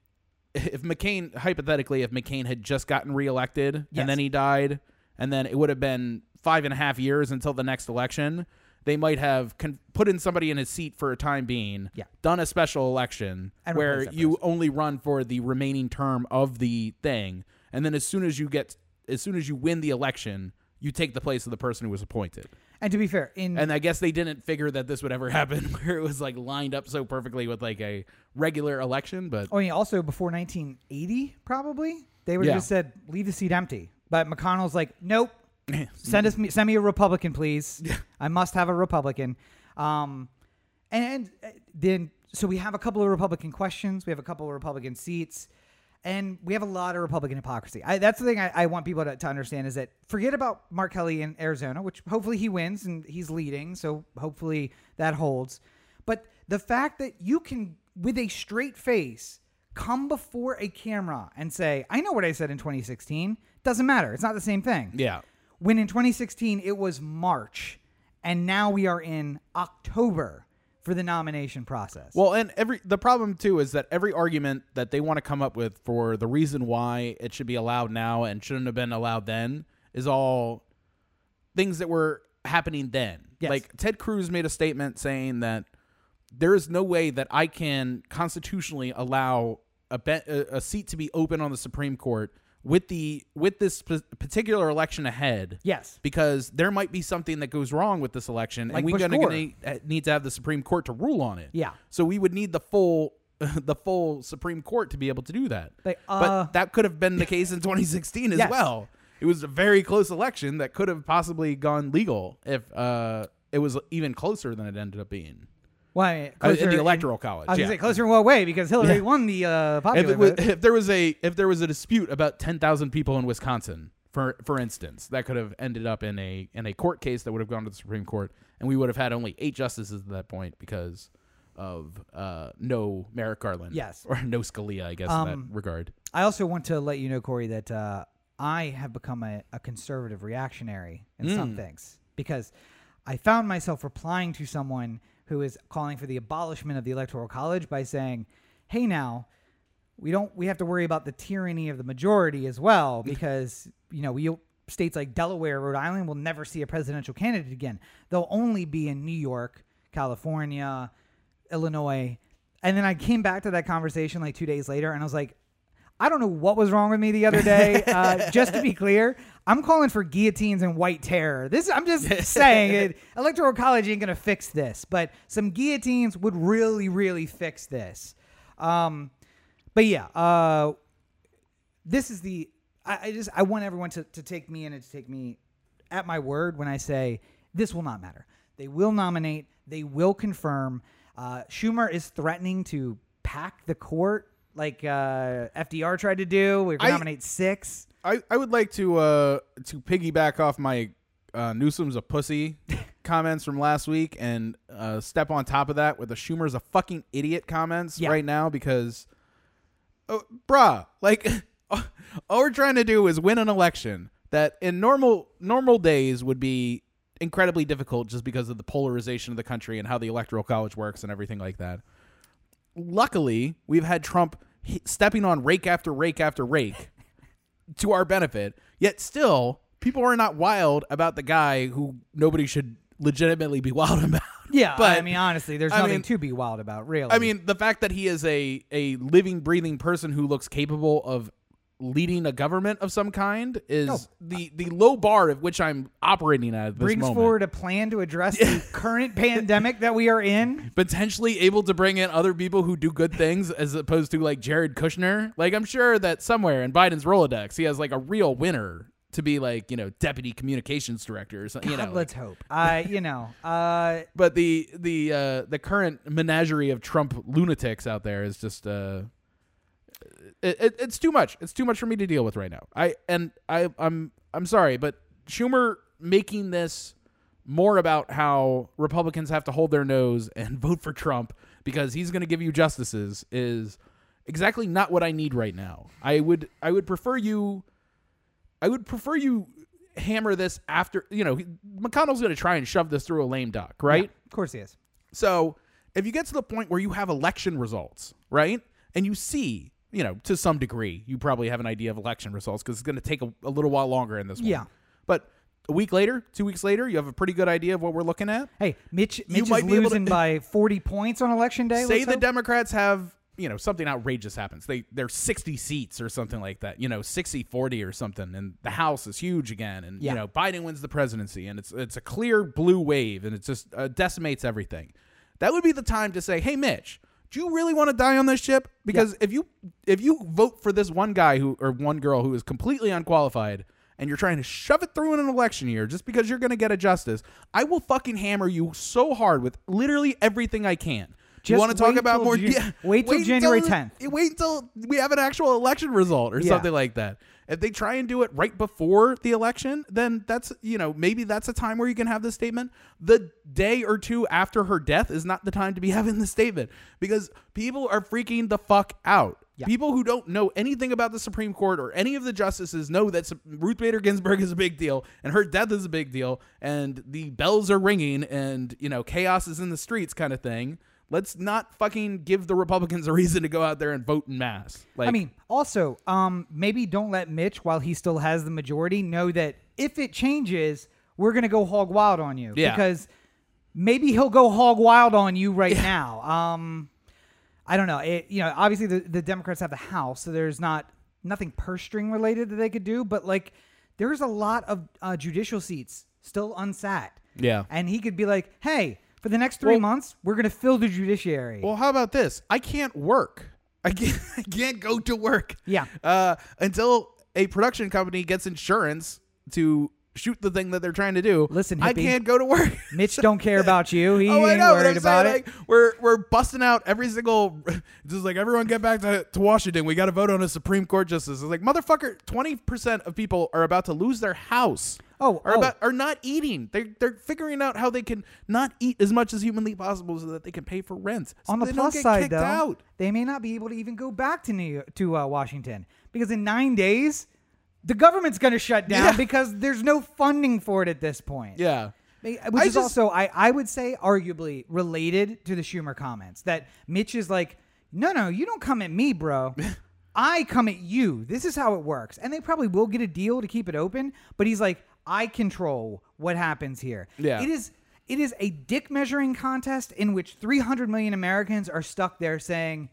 if McCain hypothetically if McCain had just gotten reelected Yes. and then he died and then it would have been five and a half years until the next election, they might have con- put in somebody in his seat for a time being, Yeah. done a special election And where you only run for the remaining term of the thing, and then as soon as you get as soon as you win the election, you take the place of the person who was appointed. And to be fair, in And I guess they didn't figure that this would ever happen where it was like lined up so perfectly with like a regular election, but oh, yeah, also before 1980, probably they would Yeah. have just said leave the seat empty. But McConnell's like, nope, send us send me a Republican, please. I must have a Republican. Um, and uh, then so we have a couple of Republican questions. We have a couple of Republican seats. And we have a lot of Republican hypocrisy. I, that's the thing I, I want people to, to understand is that forget about Mark Kelly in Arizona, which hopefully he wins and he's leading. So hopefully that holds. But the fact that you can, with a straight face, come before a camera and say, I know what I said in 2016. Doesn't matter. It's not the same thing. yeah. When in 2016 it was March, and now we are in October for the nomination process. Well, and every the problem too is that every argument that they want to come up with for the reason why it should be allowed now and shouldn't have been allowed then is all things that were happening then. Yes. Like Ted Cruz made a statement saying that there is no way that I can constitutionally allow a, be- a a seat to be open on the Supreme Court with the with this p- particular election ahead. yes. Because there might be something that goes wrong with this election, Like and we're gonna, gonna need to have the Supreme Court to rule on it. Yeah. So we would need the full the full Supreme Court to be able to do that. Like, uh, but that could have been the case in 2016 as Yes. well. It was a very close election that could have possibly gone legal if uh, it was even closer than it ended up being. Why? Uh, in the electoral college, I was yeah. gonna say closer in what way? Because Hillary Yeah. won the uh, If, popular was, vote. if there was a if there was a dispute about 10,000 people in Wisconsin, for for instance, that could have ended up in a in a court case that would have gone to the Supreme Court, and we would have had only eight justices at that point because of uh, no Merrick Garland, Yes. or no Scalia, I guess in Um, that regard. I also want to let you know, Corey, that uh, I have become a, a conservative reactionary in some Mm. things because I found myself replying to someone who is calling for the abolishment of the electoral college by saying, "Hey, now." We don't. We have to worry about the tyranny of the majority as well, because you know we states like Delaware, Rhode Island will never see a presidential candidate again. They'll only be in New York, California, Illinois. And then I came back to that conversation like two days later, and I was like, I don't know what was wrong with me the other day. Uh, just to be clear, I'm calling for guillotines and white terror. This, I'm just saying, it, electoral college ain't gonna fix this, but some guillotines would really, really fix this. Um, but yeah, uh, this is the. I, I just I want everyone to, to take me in and to take me at my word when I say this will not matter. They will nominate. They will confirm. Uh, Schumer is threatening to pack the court like uh, FDR tried to do. Gonna I- nominate six. I, I would like to uh to piggyback off my uh, Newsom's a pussy comments from last week and uh, step on top of that with the Schumer's a fucking idiot comments Yeah. right now because, oh, bruh, like all we're trying to do is win an election that in normal normal days would be incredibly difficult just because of the polarization of the country and how the electoral college works and everything like that. Luckily, we've had Trump stepping on rake after rake after rake to our benefit. Yet still, people are not wild about the guy who nobody should legitimately be wild about. Yeah, but I mean, honestly, there's I nothing mean- to be wild about, really. I mean, the fact that he is a a living, breathing person who looks capable of leading a government of some kind is No. the the low bar at which I'm operating at, brings moment. forward a plan to address the current pandemic that we are in. potentially able to bring in other people who do good things as opposed to like Jared Kushner. Like I'm sure that somewhere in Biden's Rolodex, he has like a real winner to be like, you know, deputy communications director or something, you know. Let's hope. Uh, you know, uh, but the the uh the current menagerie of Trump lunatics out there is just uh it, it, it's too much. It's too much for me to deal with right now. I and I I'm I'm sorry, but Schumer making this more about how Republicans have to hold their nose and vote for Trump because he's going to give you justices is exactly not what I need right now. I would I would prefer you I would prefer you hammer this after, you know, McConnell's going to try and shove this through a lame duck, right? of course he is. So if you get to the point where you have election results, right, and you see, you know, to some degree, you probably have an idea of election results because it's going to take a, a little while longer in this one. Yeah. But a week later, two weeks later, you have a pretty good idea of what we're looking at. Hey, Mitch, You Mitch might be able to- losing by 40 points on election day. Say the hope. Democrats have, you know, something outrageous happens. They they're 60 seats or something like that. You know, 60-40 or something and the House is huge again and Yeah. you know, Biden wins the presidency and it's it's a clear blue wave and it just uh, decimates everything. That would be the time to say, "Hey Mitch, do you really want to die on this ship? Because if you if you vote for this one guy who or one girl who is completely unqualified and you're trying to shove it through in an election year just because you're going to get a justice, I will fucking hammer you so hard with literally everything I can. you want to talk about more? Jan- yeah, wait till January until- 10th. Wait until we have an actual election result or Yeah. something like that. If they try and do it right before the election, then that's you know maybe that's a time where you can have this statement. The day or two after her death is not the time to be having the statement because people are freaking the fuck out. Yeah. People who don't know anything about the Supreme Court or any of the justices know that Ruth Bader Ginsburg is a big deal and her death is a big deal and the bells are ringing and you know chaos is in the streets kind of thing. Let's not fucking give the Republicans a reason to go out there and vote in mass. Like I mean, also, um, maybe don't let Mitch, while he still has the majority, know that if it changes, we're gonna go hog wild on you. Yeah. Because maybe he'll go hog wild on you right now. Um, I don't know. It, you know, obviously the, the Democrats have the House, so there's not nothing purse string related that they could do. But like, there's a lot of uh, judicial seats still unsat. Yeah. And he could be like, hey. For the next three Well- months, we're gonna fill the judiciary. Well, how about this? I can't work. I can't. I can't go to work. Yeah. Uh, until a production company gets insurance to shoot the thing that they're trying to do. Listen, I can't go to work. Mitch don't care about you. He oh, I ain't know. Worried I'm about saying, it. like, we're we're busting out every single. Just like everyone get back to, to Washington. We got to vote on a Supreme Court justice. It's like motherfucker. Twenty percent of people are about to lose their house. Oh, are oh. about are not eating. They're they're figuring out how they can not eat as much as humanly possible so that they can pay for rent. So On the plus side, though, out. they may not be able to even go back to New York, to uh, Washington because in nine days, the government's going to shut down Yeah. because there's no funding for it at this point. Yeah. Which I is just- also, I, I would say, arguably related to the Schumer comments that Mitch is like, no, no, you don't come at me, bro. I come at you. This is how it works. And they probably will get a deal to keep it open, but he's like, I control what happens here. Yeah. It is it is a dick measuring contest in which 300 million Americans are stuck there saying,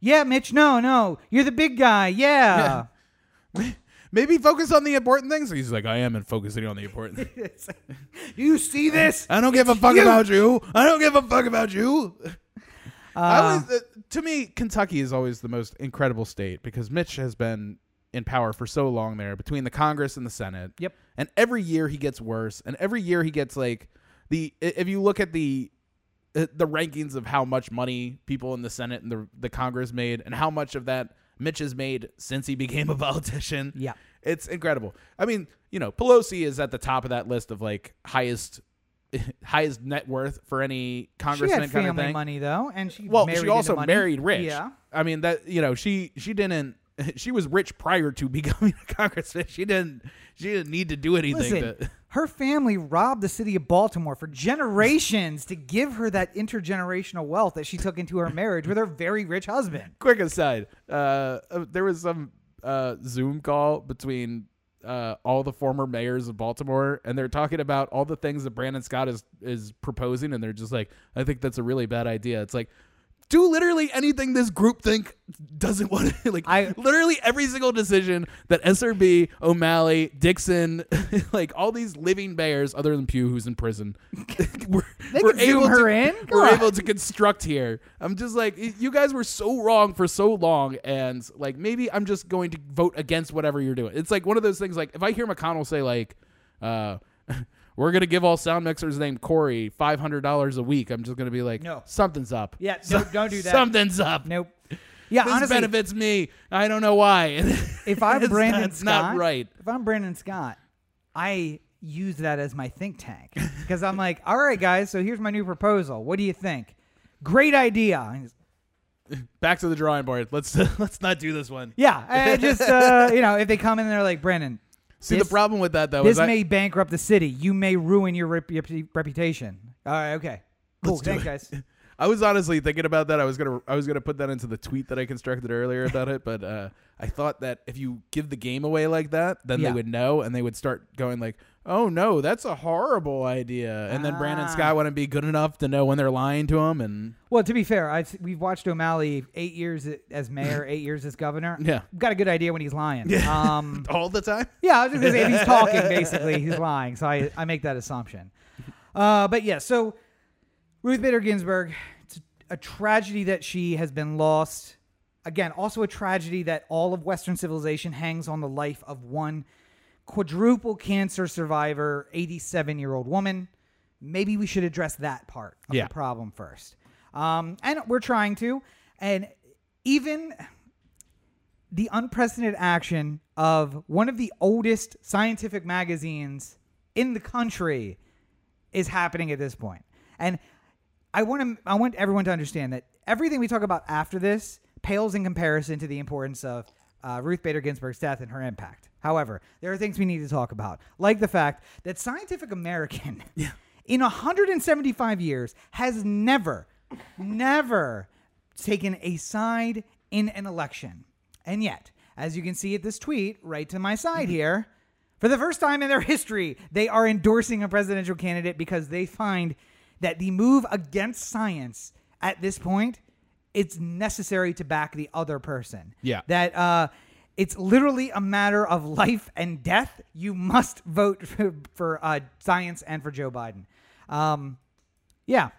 "Yeah, Mitch, no, no, you're the big guy. Yeah." Maybe focus on the important things. He's like, I am and focusing on the important things. Do you see this? I don't give a fuck you. about you. I don't give a fuck about you. Uh, always, uh, to me, Kentucky is always the most incredible state because Mitch has been in power for so long there between the Congress and the Senate. Yep. And every year he gets worse, and every year he gets like the. If you look at the uh, the rankings of how much money people in the Senate and the the Congress made, and how much of that Mitch has made since he became a politician. Yeah. It's incredible. I mean, you know, Pelosi is at the top of that list of like highest highest net worth for any congressman she had kind family of thing. money though, and she Well, married she also married rich. Yeah. I mean that you know she she didn't she was rich prior to becoming a congressman. She didn't she didn't need to do anything. Listen, to, her family robbed the city of Baltimore for generations to give her that intergenerational wealth that she took into her marriage with her very rich husband. quick aside, uh, uh, there was some uh, Zoom call between uh, all the former mayors of Baltimore, and they're talking about all the things that Brandon Scott is is proposing, and they're just like, I think that's a really bad idea. It's like. Do literally anything this group think doesn't want to like I- literally every single decision that SRB, O'Malley, Dixon, like all these living bears, other than Pugh, who's in prison, were, They were could zoom able to, We're on. able to construct here. I'm just like, you guys were so wrong for so long, and like maybe I'm just going to vote against whatever you're doing. It's like one of those things. Like if I hear McConnell say like, uh, "We're gonna give all sound mixers named Corey five hundred dollars a week," I'm just gonna be like, No. something's up. Yeah, no, don't do that. Something's up. Nope. Yeah, This honestly, benefits me. I don't know why. if I'm Brandon that's Scott, not right. If I'm Brandon Scott, I use that as my think tank because I'm like, all right, guys, so here's my new proposal. What do you think? Great idea. Back to the drawing board. Let's let's not do this one. Yeah, I just uh, you know, if they come in and they're like, Brandon, See This- the problem with that though this is I- may bankrupt the city. You may ruin your rep- repu- reputation. All right, okay, cool. Thanks, guys. I was honestly thinking about that. I was gonna I was gonna put that into the tweet that I constructed earlier about it, but uh, I thought that if you give the game away like that, then Yeah. they would know and they would start going like, "Oh no, that's a horrible idea," and then Brandon Ah. Scott wouldn't be good enough to know when they're lying to him, and Well, to be fair, I've we've watched O'Malley eight years as mayor, eight years as governor. Yeah. got a good idea when he's lying. Um, all the time. Yeah, I was just gonna say if he's talking, basically he's lying. So I, I make that assumption. Uh, but yeah, so Ruth Bader Ginsburg, it's a tragedy that she has been lost. Again, also a tragedy that all of Western civilization hangs on the life of one quadruple cancer survivor, 87 year old woman. Maybe we should address that part of Yeah. the problem first. Um, and we're trying to. And even the unprecedented action of one of the oldest scientific magazines in the country is happening at this point. And I want to I want everyone to understand that everything we talk about after this pales in comparison to the importance of uh, Ruth Bader Ginsburg's death and her impact. However, there are things we need to talk about, like the fact that Scientific American, in 175 years, has never, never taken a side in an election. And yet, as you can see at this tweet right to my side here, for the first time in their history, they are endorsing a presidential candidate because they find that the move against science at this point it's necessary to back the other person. Yeah. That uh it's literally a matter of life and death. You must vote for, for uh, science and for Joe Biden. Um, yeah,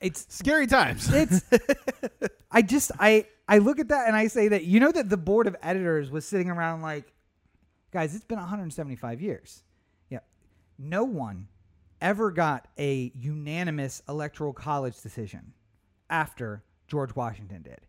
it's Scary times. it's I just I I look at that and I say that you know that the board of editors was sitting around like guys it's been 175 years. Yeah. No one ever got a unanimous electoral college decision after George Washington did.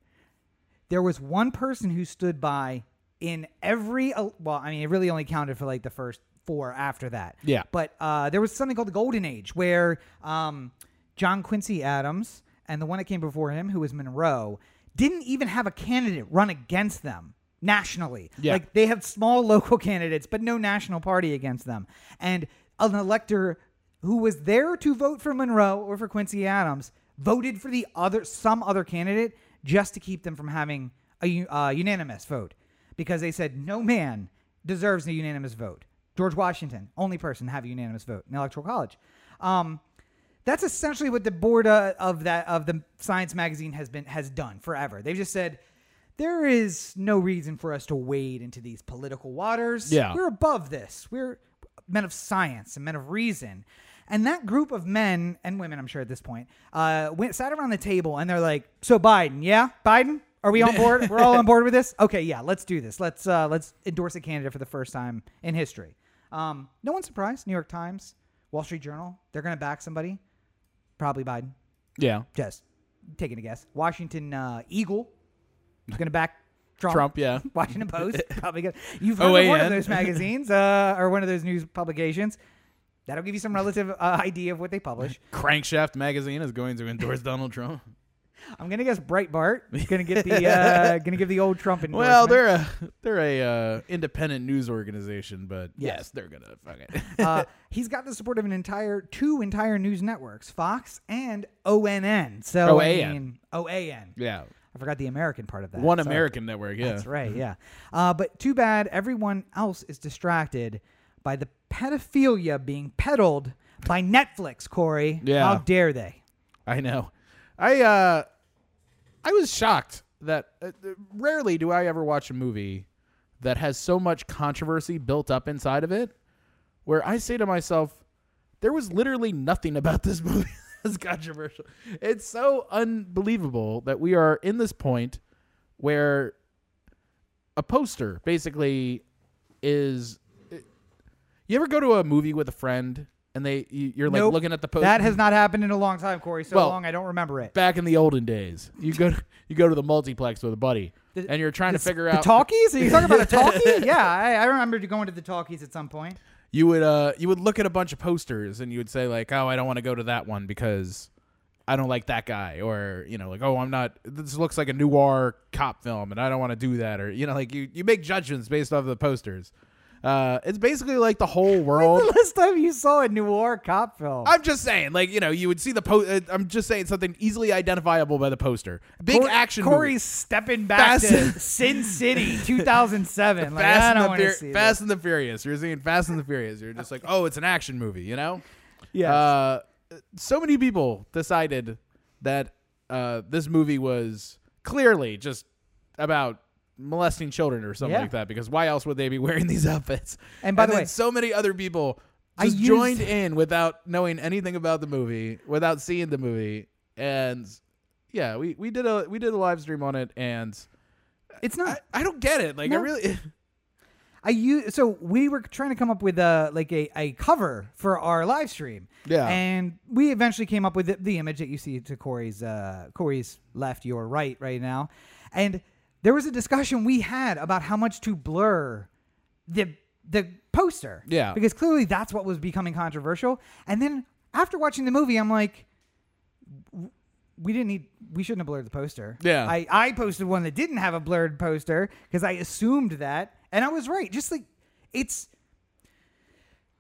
There was one person who stood by in every well I mean it really only counted for like the first four after that. Yeah. But uh, there was something called the Golden Age where um, John Quincy Adams and the one that came before him, who was Monroe, didn't even have a candidate run against them nationally. Yeah. Like they had small local candidates, but no national party against them. And an elector who was there to vote for Monroe or for Quincy Adams voted for the other some other candidate just to keep them from having a uh, unanimous vote because they said no man deserves a unanimous vote. George Washington, only person to have a unanimous vote in electoral college. Um, that's essentially what the board uh, of that of the Science magazine has been has done forever. They've just said there is no reason for us to wade into these political waters. Yeah. we're above this. We're men of science and men of reason. And that group of men and women, I'm sure at this point, uh, went sat around the table and they're like, "So Biden, yeah, Biden, are we on board? We're all on board with this? Okay, yeah, let's do this. Let's uh, let's endorse a candidate for the first time in history." Um, no one's surprised. New York Times, Wall Street Journal, they're going to back somebody. Probably Biden. yeah. Just taking a guess. Washington uh, Eagle is going to back Trump. Trump, yeah. Washington Post, probably good. You've heard of one of those magazines uh, or one of those news publications. That'll give you some relative uh, idea of what they publish. Crankshaft magazine is going to endorse Donald Trump. I'm gonna guess Breitbart is gonna get the uh, gonna give the old Trump endorsement. Well, they're a they're a uh, independent news organization, but Yes. yes, they're gonna fuck it. uh, he's got the support of an entire two entire news networks, Fox and ONN. So I OAN. mean, OAN. yeah, I forgot the American part of that. One Sorry. American network. Yeah. That's right. Yeah. Uh, but too bad everyone else is distracted by the pedophilia being peddled by Netflix. Corey. Yeah. How dare they? I know. I uh I was shocked that uh, rarely do I ever watch a movie that has so much controversy built up inside of it where I say to myself there was literally nothing about this movie that's controversial. It's so unbelievable that we are in this point where a poster basically is you ever go to a movie with a friend and they you- you're like Nope. looking at the poster That has not happened in a long time, Corey. So Well, long I don't remember it. back in the olden days. You go to, you go to the multiplex with a buddy, The- and you're trying to figure the out. talkies. Are you talking about a talkie? yeah, I, I remember going to the talkies at some point. You would uh you would look at a bunch of posters and you would say like, oh, I don't want to go to that one because I don't like that guy, or you know, like, oh, I'm not. This looks like a noir cop film, and I don't want to do that, or you know, like you you make judgments based off the posters. Uh, it's basically like the whole world. The last time you saw a noir cop film? I'm just saying, like you know, you would see the post. Uh, I'm just saying something easily identifiable by the poster. Big Cor- action. movie. Corey's stepping back Fast- to Sin City, 2007. Like, I Fast, don't and the Fur- Fast and the Furious. You're seeing Fast and the Furious. You're just like, oh, it's an action movie, you know? Yes. Uh, so many people decided that uh, this movie was clearly just about molesting children or something Yeah. like that. Because why else would they be wearing these outfits? And by the then way- so many other people just used- joined in without knowing anything about the movie, without seeing the movie, and yeah, we, we did a we did a live stream on it, and it's not. I, I don't get it. Like I really. I use so we were trying to come up with a like a, a cover for our live stream. Yeah. And we eventually came up with the, the image that you see to Corey's uh Corey's left, your right right now. And there was a discussion we had about how much to blur the the poster. Yeah. Because clearly that's what was becoming controversial. And then after watching the movie, I'm like we didn't need we shouldn't have blurred the poster. Yeah. I, I posted one that didn't have a blurred poster because I assumed that. And I was right. Just like it's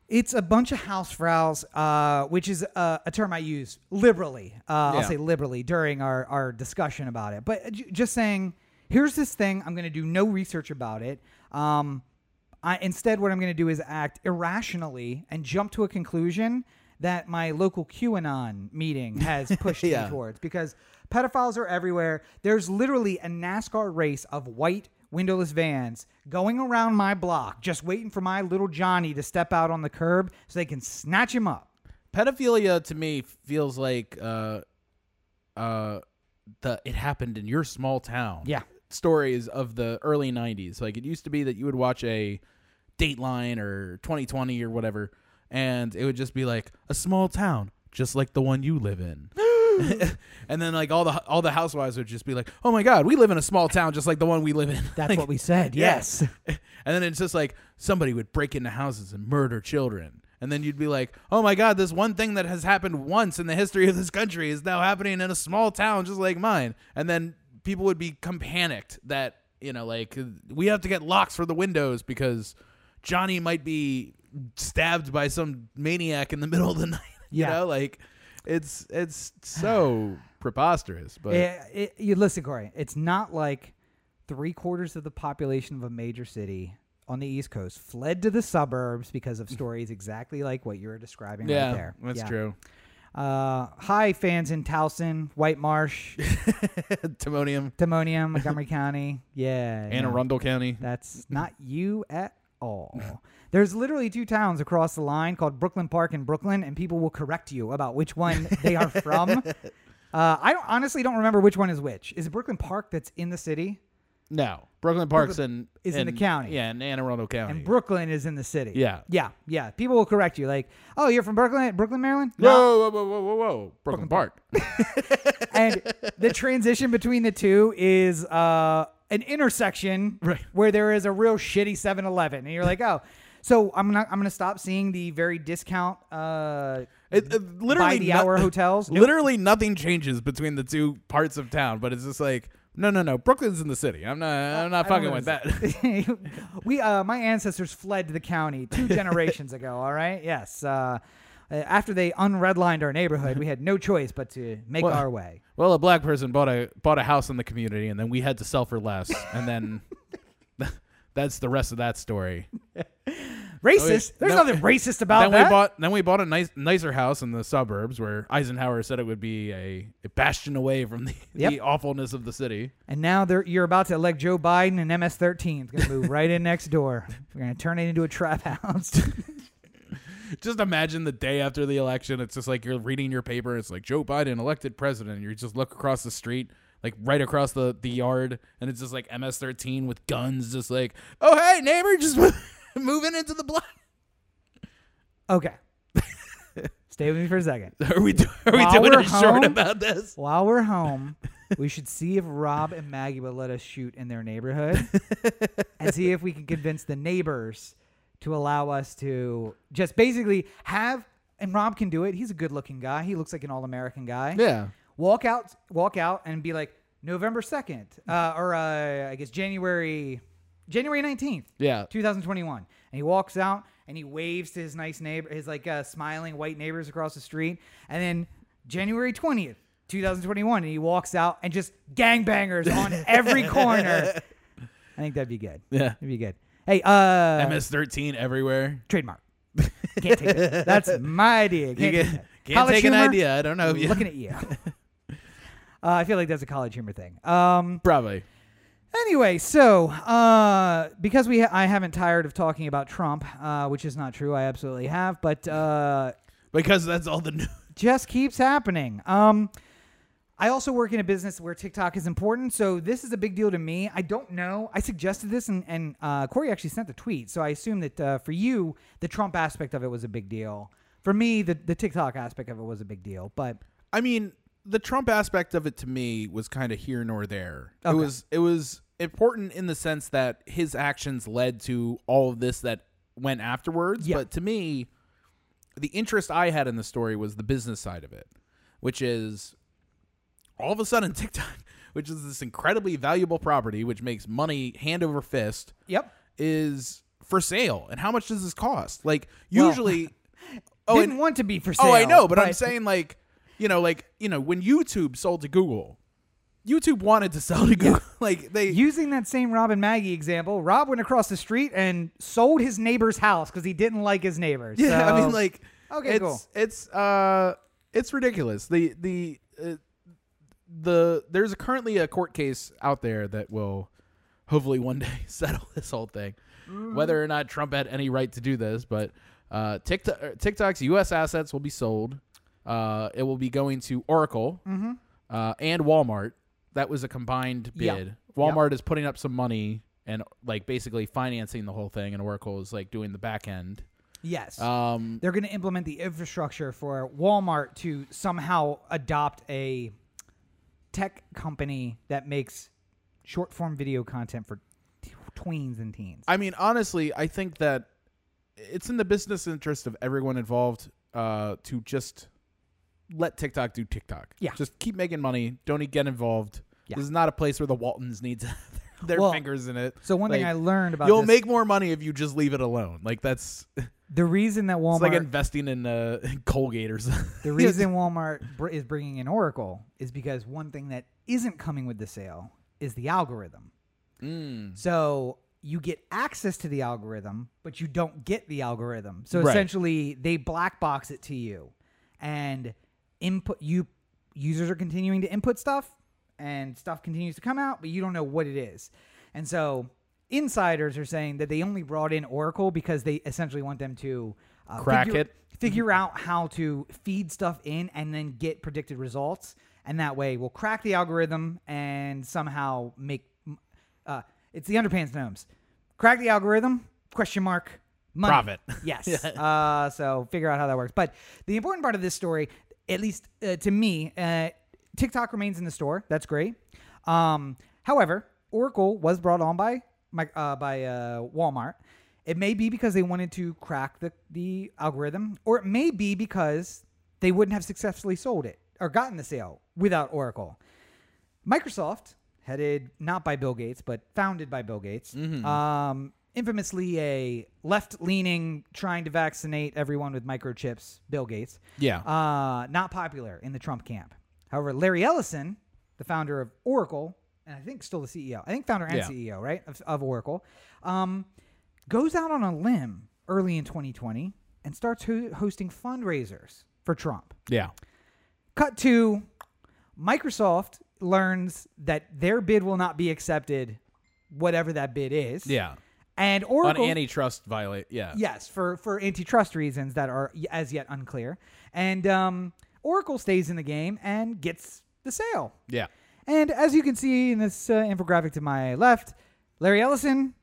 it's a bunch of housefrauds, uh, which is a, a term I use liberally. Uh, I'll say liberally during our, our discussion about it. But j- just saying, here's this thing. I'm going to do no research about it. Um, I, instead, what I'm going to do is act irrationally and jump to a conclusion that my local QAnon meeting has pushed Yeah. me towards because pedophiles are everywhere. There's literally a NASCAR race of white windowless vans going around my block, just waiting for my little Johnny to step out on the curb so they can snatch him up. pedophilia to me feels like uh uh the it happened in your small town Yeah. Stories of the early 90s like it used to be that you would watch a dateline or 2020 or whatever and it would just be like a small town just like the one you live in and then like all the all the housewives would just be like oh my god we live in a small town just like the one we live in That's Like, what we said. yeah. Yes. and then it's just like somebody would break into houses and murder children. And then you'd be like, oh my God, this one thing that has happened once in the history of this country is now happening in a small town just like mine. And then people would become panicked that, you know, like we have to get locks for the windows because Johnny might be stabbed by some maniac in the middle of the night. You Yeah. know, like it's it's so preposterous. But Eh, it- you listen, Corey. It's not like three quarters of the population of a major city on the East Coast fled to the suburbs because of stories exactly like what you were describing yeah, right there. that's Yeah. true. Uh, hi, fans in Towson, White Marsh, Timonium, Timonium, Montgomery County. Yeah, Anne. Arundel County. That's not you at all. There's literally two towns across the line called Brooklyn Park and Brooklyn, and people will correct you about which one they are from. Uh, I don't, honestly don't remember which one is which. Is it Brooklyn Park that's in the city, No, Brooklyn Park's in is in the county. Yeah, in Anne Arundel County. and Brooklyn is in the city? Yeah. yeah, yeah. People will correct you, like, "Oh, you're from Brooklyn, Brooklyn, Maryland." whoa, whoa, whoa, whoa, whoa, whoa, Brooklyn, Park. and the transition between the two is uh, an intersection Right. where there is a real shitty 7-Eleven, and you're like, oh. So I'm not. I'm gonna stop seeing the very discount, uh, It, it literally by the no- hour hotels. Nope. Literally nothing changes between the two parts of town, but it's just like no, no, no. Brooklyn's in the city. I'm not. I'm not I fucking with that. we, uh, my ancestors fled the county two generations ago. All right. Yes. Uh, uh, after they unredlined our neighborhood, we had no choice but to make Well- our way. Well, a black person bought a bought a house in the community, and then we had to sell for less, and then that's the rest of that story. Racist? There's no- nothing racist about then that. we bought then we bought a nice nicer house in the suburbs where Eisenhower said it would be a, a bastion away from the, Yep. the awfulness of the city. and now they're, you're about to elect Joe Biden, and MS-13 is going to move right in next door. We're going to turn it into a trap house. Just imagine the day after the election. It's just like you're reading your paper. It's like Joe Biden elected president. You just look across the street, like right across the, the yard, and it's just like MS-13 with guns, just like, oh hey neighbor, just moving into the block. okay. Stay with me for a second. Are we do- are we While doing we're a short about this? While we're home, we should see if Rob and Maggie will let us shoot in their neighborhood and see if we can convince the neighbors to allow us to just basically have and Rob can do it. He's a good-looking guy. He looks like an all-American guy. Yeah. Walk out, walk out, and be like November second, uh, or uh, I guess January, January nineteenth. Yeah. 2021. And he walks out and he waves to his nice neighbor, his like uh, smiling white neighbors across the street. And then January 20th, 2021, and he walks out and just gangbangers on every corner. I think that'd be good. Yeah. That'd be good. Hey, uh, MS-13 everywhere. trademark. Can't take it. That's my idea. Can't, can, take can't take an idea. I don't know if you Looking at you. uh, I feel like that's a college humor thing. Um, probably. Anyway, so uh, because we ha- I haven't tired of talking about Trump, uh, which is not true. I absolutely have, but uh, Because that's all the news. just keeps happening. Um, I also work in a business where TikTok is important, so this is a big deal to me. I don't know. I suggested this, and, and uh, Corey actually sent the tweet, so I assume that uh, for you, the Trump aspect of it was a big deal. For me, the the TikTok aspect of it was a big deal. But I mean, the Trump aspect of it to me was kind of here nor there. It was it was important in the sense that his actions led to all of this that went afterwards. Yeah. But to me, the interest I had in the story was the business side of it, which is all of a sudden TikTok, which is this incredibly valuable property which makes money hand over fist, yep, is for sale. And how much does this cost? Like Well, usually Oh, didn't and- want to be for sale. Oh, I know, but, I'm saying like, you know, like you know, when YouTube sold to Google, YouTube wanted to sell to Google. like they, Using that same Rob and Maggie example, Rob went across the street and sold his neighbor's house because he didn't like his neighbors. yeah. I mean, like, Okay, it's, cool. It's uh, it's ridiculous. The the uh, the there's currently a court case out there that will hopefully one day settle this whole thing. Mm-hmm. Whether or not Trump had any right to do this, but uh, TikTok, uh, TikTok's U.S. assets will be sold. Uh, it will be going to Oracle Mm-hmm. uh, and Walmart. That was a combined bid. Walmart is putting up some money and like basically financing the whole thing, and Oracle is like doing the back end. yes, Um, they're going to implement the infrastructure for Walmart to somehow adopt a tech company that makes short form video content for t- tweens and teens. I mean, honestly, I think that it's in the business interest of everyone involved uh, to just let TikTok do TikTok. Yeah. Just keep making money. Don't get involved. Yeah. This is not a place where the Waltons need to their Well, fingers in it. so one thing I learned about You'll this, make more money if you just leave it alone. Like that's the reason that Walmart it's like investing in uh, Colgate or something. The reason Walmart br- is bringing in Oracle is because one thing that isn't coming with the sale is the algorithm. Mm. So you get access to the algorithm, but you don't get the algorithm. So Right. essentially, they black box it to you, and input you users are continuing to input stuff, and stuff continues to come out, but you don't know what it is. And so insiders are saying that they only brought in Oracle because they essentially want them to uh, Crack figure- it. figure out how to feed stuff in and then get predicted results and that way we'll crack the algorithm and somehow make uh, it's the underpants gnomes crack the algorithm question mark money. Profit. yes uh, so figure out how that works but the important part of this story at least uh, to me uh, tiktok remains in the store. That's great. Um, however oracle was brought on by my, uh, by uh, walmart. It may be because they wanted to crack the, the algorithm, or it may be because they wouldn't have successfully sold it or gotten the sale without Oracle. Microsoft, headed not by Bill Gates, but founded by Bill Gates, um, infamously a left-leaning, trying to vaccinate everyone with microchips, Bill Gates. Yeah. Uh, not popular in the Trump camp. However, Larry Ellison, the founder of Oracle, and I think still the CEO, I think founder and Yeah. CEO, right, of, of Oracle, um, goes out on a limb early in 2020 and starts ho- hosting fundraisers for Trump. yeah. Cut to Microsoft learns that their bid will not be accepted, whatever that bid is. Yeah. And Oracle On antitrust violate. Yeah. yes, for for antitrust reasons that are as yet unclear. And um, Oracle stays in the game and gets the sale. Yeah. And as you can see in this uh, infographic to my left, Larry Ellison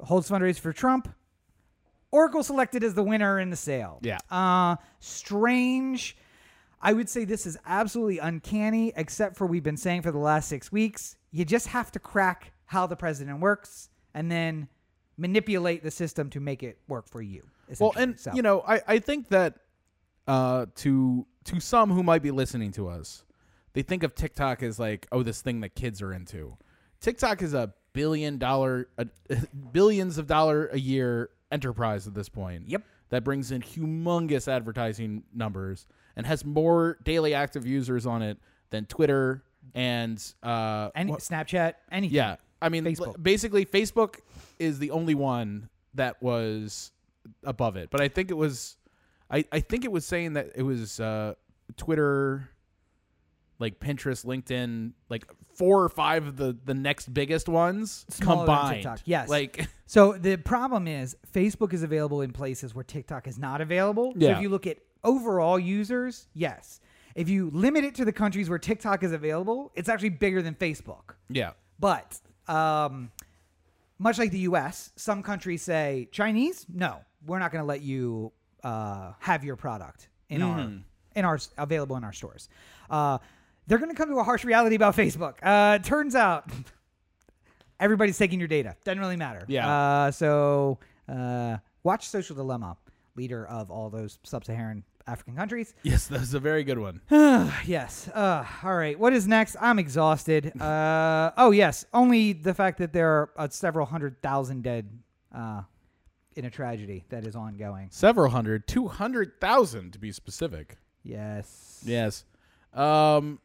holds fundraiser for Trump. Oracle selected as the winner in the sale. Yeah. Uh, strange. I would say this is absolutely uncanny, except for we've been saying for the last six weeks. You just have to crack how the president works and then manipulate the system to make it work for you. Well, and So- you know, I, I think that uh, to to some who might be listening to us, they think of TikTok as like, oh, this thing that kids are into. TikTok is a billion dollar, uh, billions of dollar a year enterprise at this point. Yep. That brings in humongous advertising numbers and has more daily active users on it than Twitter and uh, any Snapchat, anything. yeah, I mean, Facebook. basically, Facebook is the only one that was above it. But I think it was, I, I think it was saying that it was uh, Twitter, like Pinterest, LinkedIn, like four or five of the the next biggest ones Smaller than combined. TikTok, yes. like So the problem is Facebook is available in places where TikTok is not available. So Yeah. if you look at overall users, yes. If you limit it to the countries where TikTok is available, it's actually bigger than Facebook. yeah, But um, much like the U.S., some countries say Chinese, no, we're not going to let you uh, have your product in our in our available in our stores. Uh, they're going to come to a harsh reality about Facebook. Uh, turns out everybody's taking your data. Doesn't really matter. Yeah. Uh, so uh, watch Social Dilemma, leader of all those sub-Saharan African countries. yes, that's a very good one. Yes. Uh, all right. What is next? I'm exhausted. Uh, oh, yes. Only the fact that there are uh, several hundred thousand dead uh, in a tragedy that is ongoing. Several hundred, two hundred thousand to be specific. Yes. Yes. Um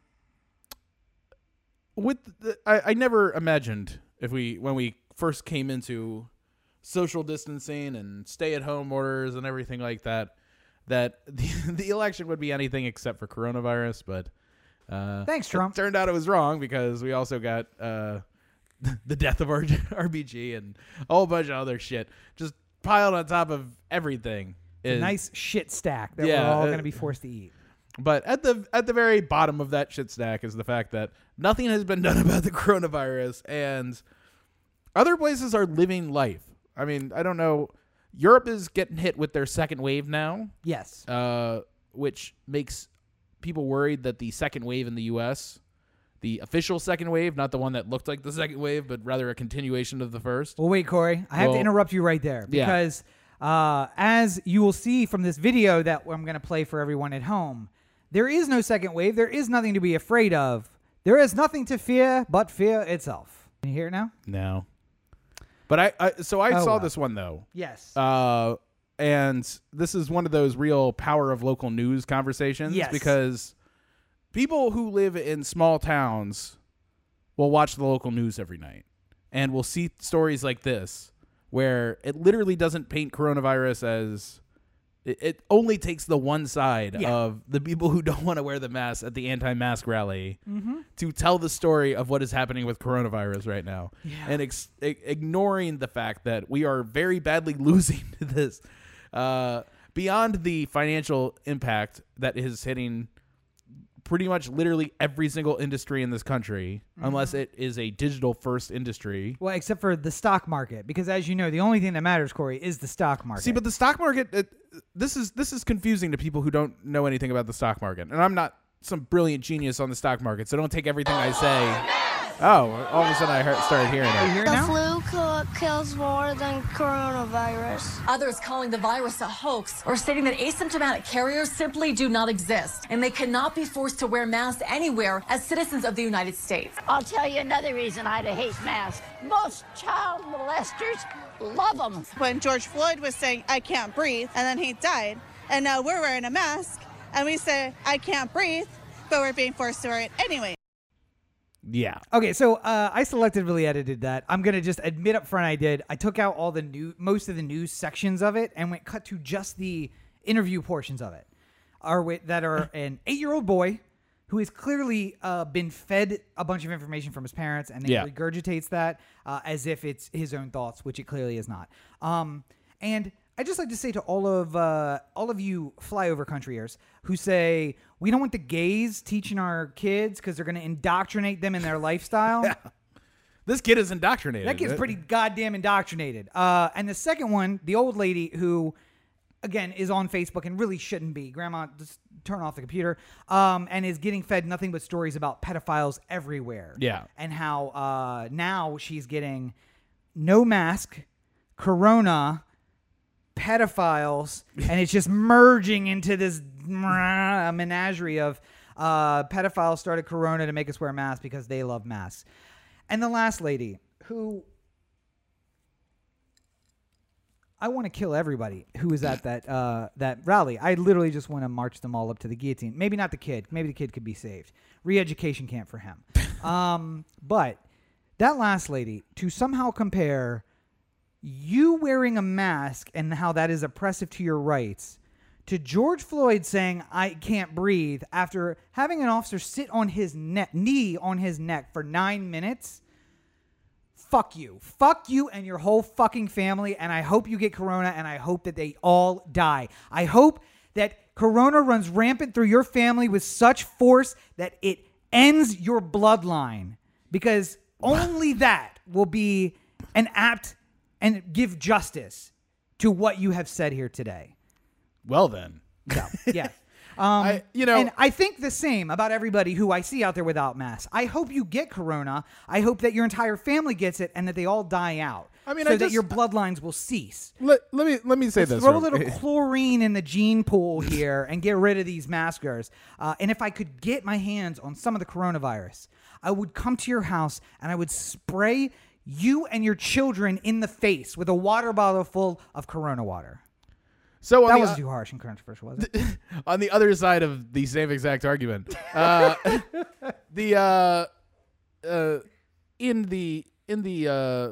with the, I, I never imagined if we when we first came into social distancing and stay at home orders and everything like that that the, the election would be anything except for coronavirus but uh Thanks, Trump. turned out it was wrong because we also got uh the death of our RBG and a whole bunch of other shit just piled on top of everything A nice shit stack that Yeah, we're all uh, going to be forced to eat. but at the at the very bottom of that shit stack is the fact that nothing has been done about the coronavirus and other places are living life. I mean, I don't know. Europe is getting hit with their second wave now, Yes. uh, which makes people worried that the second wave in the U.S., the official second wave, not the one that looked like the second wave, but rather a continuation of the first. Well, wait, Corey. I have Well- to interrupt you right there Yeah. because, uh, as you will see from this video that I'm going to play for everyone at home, there is no second wave. There is nothing to be afraid of. There is nothing to fear but fear itself. Can you hear it now? No, but I, I so I Oh, saw wow. this one though. Yes. Uh, and this is one of those real power of local news conversations Yes. because people who live in small towns will watch the local news every night and will see stories like this where it literally doesn't paint coronavirus as it, it only takes the one side Yeah. of the people who don't want to wear the mask at the anti-mask rally Mm-hmm. to tell the story of what is happening with coronavirus right now Yeah. and ex- ignoring the fact that we are very badly losing to this uh, beyond the financial impact that is hitting pretty much literally every single industry in this country Mm-hmm. unless it is a digital first industry well, except for the stock market, because as you know, the only thing that matters, Corey, is the stock market. See, but the stock market, it, this is this is confusing to people who don't know anything about the stock market. And I'm not some brilliant genius on the stock market, so don't take everything I say. Oh, all of a sudden I heard, started hearing Are it. here The now? flu kill- kills more than coronavirus. Others calling the virus a hoax or stating that asymptomatic carriers simply do not exist and they cannot be forced to wear masks anywhere as citizens of the United States. I'll tell you another reason I hate masks. Most child molesters love them. when George Floyd was saying, I can't breathe, and then he died. And now we're wearing a mask, and we say, I can't breathe, but we're being forced to wear it anyway. Yeah. Okay, so uh, I selectively edited that. I'm gonna just admit up front I did. I took out all the new, most of the news sections of it, and went cut to just the interview portions of it, are with that are an eight year old boy who has clearly uh, been fed a bunch of information from his parents, and then Yeah. regurgitates that uh, as if it's his own thoughts, which it clearly is not. Um, and I just like to say to all of uh, all of you flyover countryers who say we don't want the gays teaching our kids because they're going to indoctrinate them in their lifestyle. This kid is indoctrinated. That kid's pretty goddamn indoctrinated. Uh, and the second one, the old lady who, again, is on Facebook and really shouldn't be. Grandma, just turn off the computer. Um, and is getting fed nothing but stories about pedophiles everywhere. Yeah. And how uh, now she's getting no mask, corona, pedophiles, and it's just merging into this menagerie of uh, pedophiles started corona to make us wear masks because they love masks. And the last lady who I want to kill everybody who was at that uh, that rally. I literally just want to march them all up to the guillotine. Maybe not the kid. Maybe the kid could be saved. Re-education camp for him. um, but that last lady to somehow compare you wearing a mask and how that is oppressive to your rights to George Floyd saying I can't breathe after having an officer sit on his neck knee on his neck for 9 minutes fuck you. Fuck you and your whole fucking family. And I hope you get corona and I hope that they all die. I hope that corona runs rampant through your family with such force that it ends your bloodline because only that will be an apt and give justice to what you have said here today. well then. So, yeah. Um, I- you know- and I think the same about everybody who I see out there without masks. I hope you get corona. I hope that your entire family gets it and that they all die out. I mean, so I that just- your bloodlines will cease. Let, let me let me say this. Throw a little chlorine in the gene pool here and get rid of these maskers. Uh, and if I could get my hands on some of the coronavirus, I would come to your house and I would spray you and your children in the face with a water bottle full of Corona water. so That wasn't too harsh and controversial, was it? on the other side of the same exact argument, uh, the uh, uh, in the in the uh,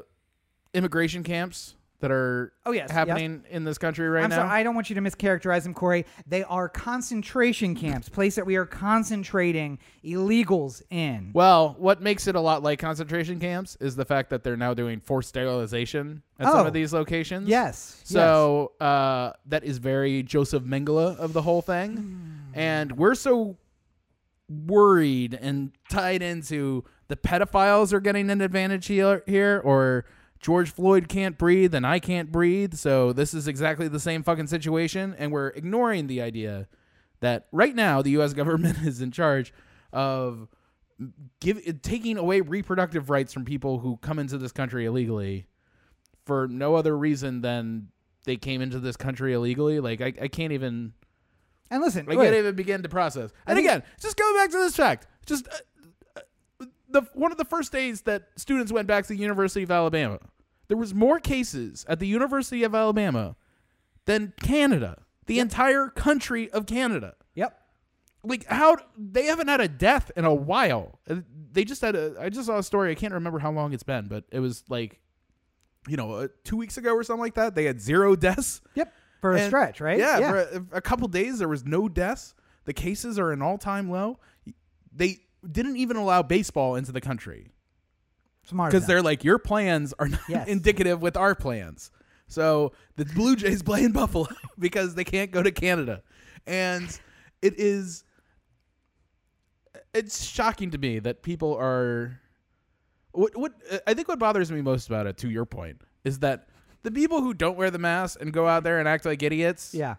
immigration camps that are Oh, yes, yes. happening in this country right I'm now. sorry, I don't want you to mischaracterize them, Corey. They are concentration camps, place that we are concentrating illegals in. well, what makes it a lot like concentration camps is the fact that they're now doing forced sterilization at some Oh. of these locations. Yes. So uh, that is very Joseph Mengele of the whole thing, Hmm. and we're so worried and tied into the pedophiles are getting an advantage here, here, or George Floyd can't breathe and I can't breathe. So this is exactly the same fucking situation, and we're ignoring the idea that right now the U.S. government is in charge of give taking away reproductive rights from people who come into this country illegally for no other reason than they came into this country illegally. Like I, I can't even and listen, I wait, can't even begin to process. And again, just go back to this fact. Just uh, the one of the first days that students went back to the University of Alabama, there was more cases at the University of Alabama than Canada, the entire country of Canada. Yep. Like how they haven't had a death in a while. Uh, They just had a. I just saw a story. I can't remember how long it's been, but it was like, you know, uh, two weeks ago or something like that. They had zero deaths. Yep. For a stretch, right? Yeah, for a, a couple days there was no deaths. The cases are an all-time low. They didn't even allow baseball into the country Smart. because they're like your plans are not Yes. indicative with our plans. So the Blue Jays play in Buffalo because they can't go to Canada, and it is it's shocking to me that people are what what I think what bothers me most about it to your point is that the people who don't wear the mask and go out there and act like idiots yeah.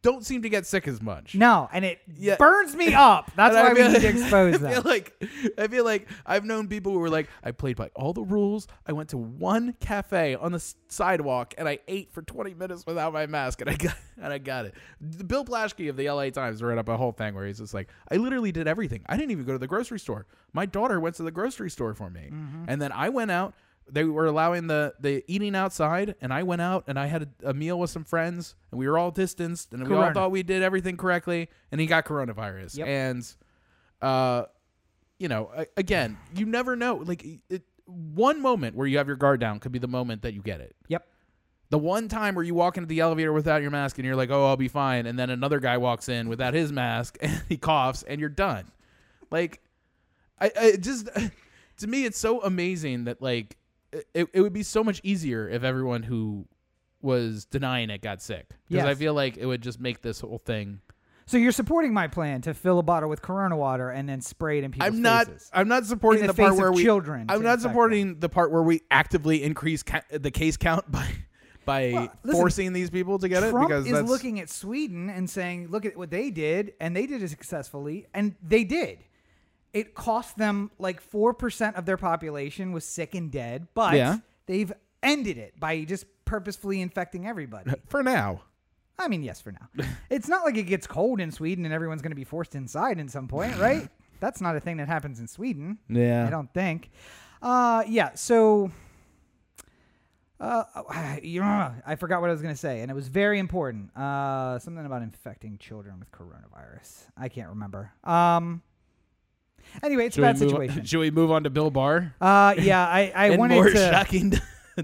Don't seem to get sick as much. No, and it Yeah. burns me up. That's why we need to expose I feel like I feel like I've known people who were like, I played by all the rules. I went to one cafe on the sidewalk and I ate for 20 minutes without my mask and I got and I got it. The Bill Plaschke of the LA Times wrote up a whole thing where he's just like, I literally did everything. I didn't even go to the grocery store. My daughter went to the grocery store for me, Mm-hmm. and then I went out. They were allowing the the eating outside, and I went out and I had a, a meal with some friends, and we were all distanced, and we all thought we did everything correctly, and he got coronavirus, Yep. and uh, you know, again, you never know. Like it, one moment where you have your guard down could be the moment that you get it. Yep. The one time where you walk into the elevator without your mask and you're like, "Oh, I'll be fine," and then another guy walks in without his mask and he coughs and you're done. Like, I, I just to me, it's so amazing that like it, it would be so much easier if everyone who was denying it got sick because I feel like it would just make this whole thing. So you're supporting my plan to fill a bottle with Corona water and then spray it in people's I'm not. faces. I'm not supporting In the the, part face of where we. children to I'm not infect them. supporting the part where we actively increase ca- the case count by by Well, listen, forcing these people to get it Trump because is that's looking at Sweden and saying, "Look at what they did, and they did it successfully, and they did." It cost them like four percent of their population was sick and dead, but Yeah. they've ended it by just purposefully infecting everybody. for now. I mean, yes, for now. it's not like it gets cold in Sweden and everyone's going to be forced inside at some point, right? That's not a thing that happens in Sweden. Yeah. I don't think. Uh, yeah. So, uh, I forgot what I was going to say, and it was very important. Uh, something about infecting children with coronavirus. I can't remember. Um. Anyway, it's a Should we bad situation. should we move on to Bill Barr? Uh, yeah, I, I wanted more to. shocking,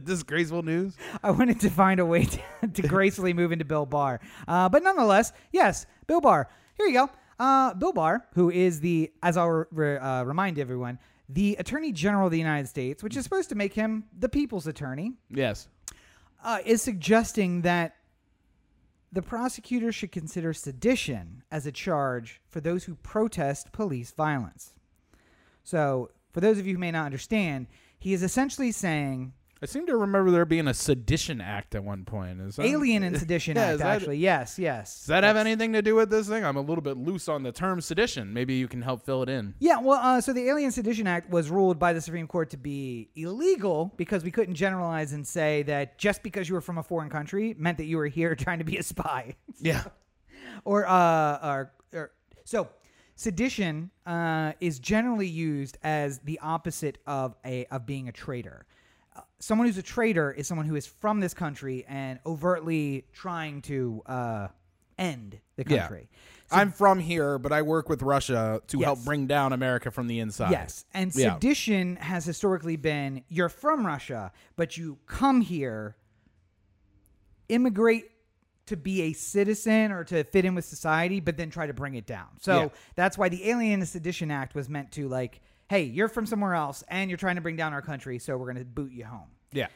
disgraceful news. I wanted to find a way to, to gracefully move into Bill Barr. Uh, but nonetheless, yes, Bill Barr. Here you go. Uh, Bill Barr, who is the, as I'll re- uh, remind everyone, the Attorney General of the United States, which is supposed to make him the people's attorney, Yes. uh, is suggesting that the prosecutor should consider sedition as a charge for those who protest police violence. So, for those of you who may not understand, he is essentially saying I seem to remember there being a sedition act at one point. Is that, Alien and Sedition Yeah, Act, that- actually. Yes, yes. Does that have anything to do with this thing? I'm a little bit loose on the term sedition. Maybe you can help fill it in. Yeah, well, uh, so the Alien Sedition Act was ruled by the Supreme Court to be illegal because we couldn't generalize and say that just because you were from a foreign country meant that you were here trying to be a spy. Yeah. or, uh, or, or so sedition uh, is generally used as the opposite of a of being a traitor. Someone who's a traitor is someone who is from this country and overtly trying to uh, end the Yeah. country. I'm from here, but I work with Russia to help bring down America from the inside. Yes, and Yeah. sedition has historically been you're from Russia, but you come here, immigrate to be a citizen or to fit in with society, but then try to bring it down. So Yeah. that's why the Alien and Sedition Act was meant to like, hey, you're from somewhere else and you're trying to bring down our country, so we're going to boot you home. Yeah.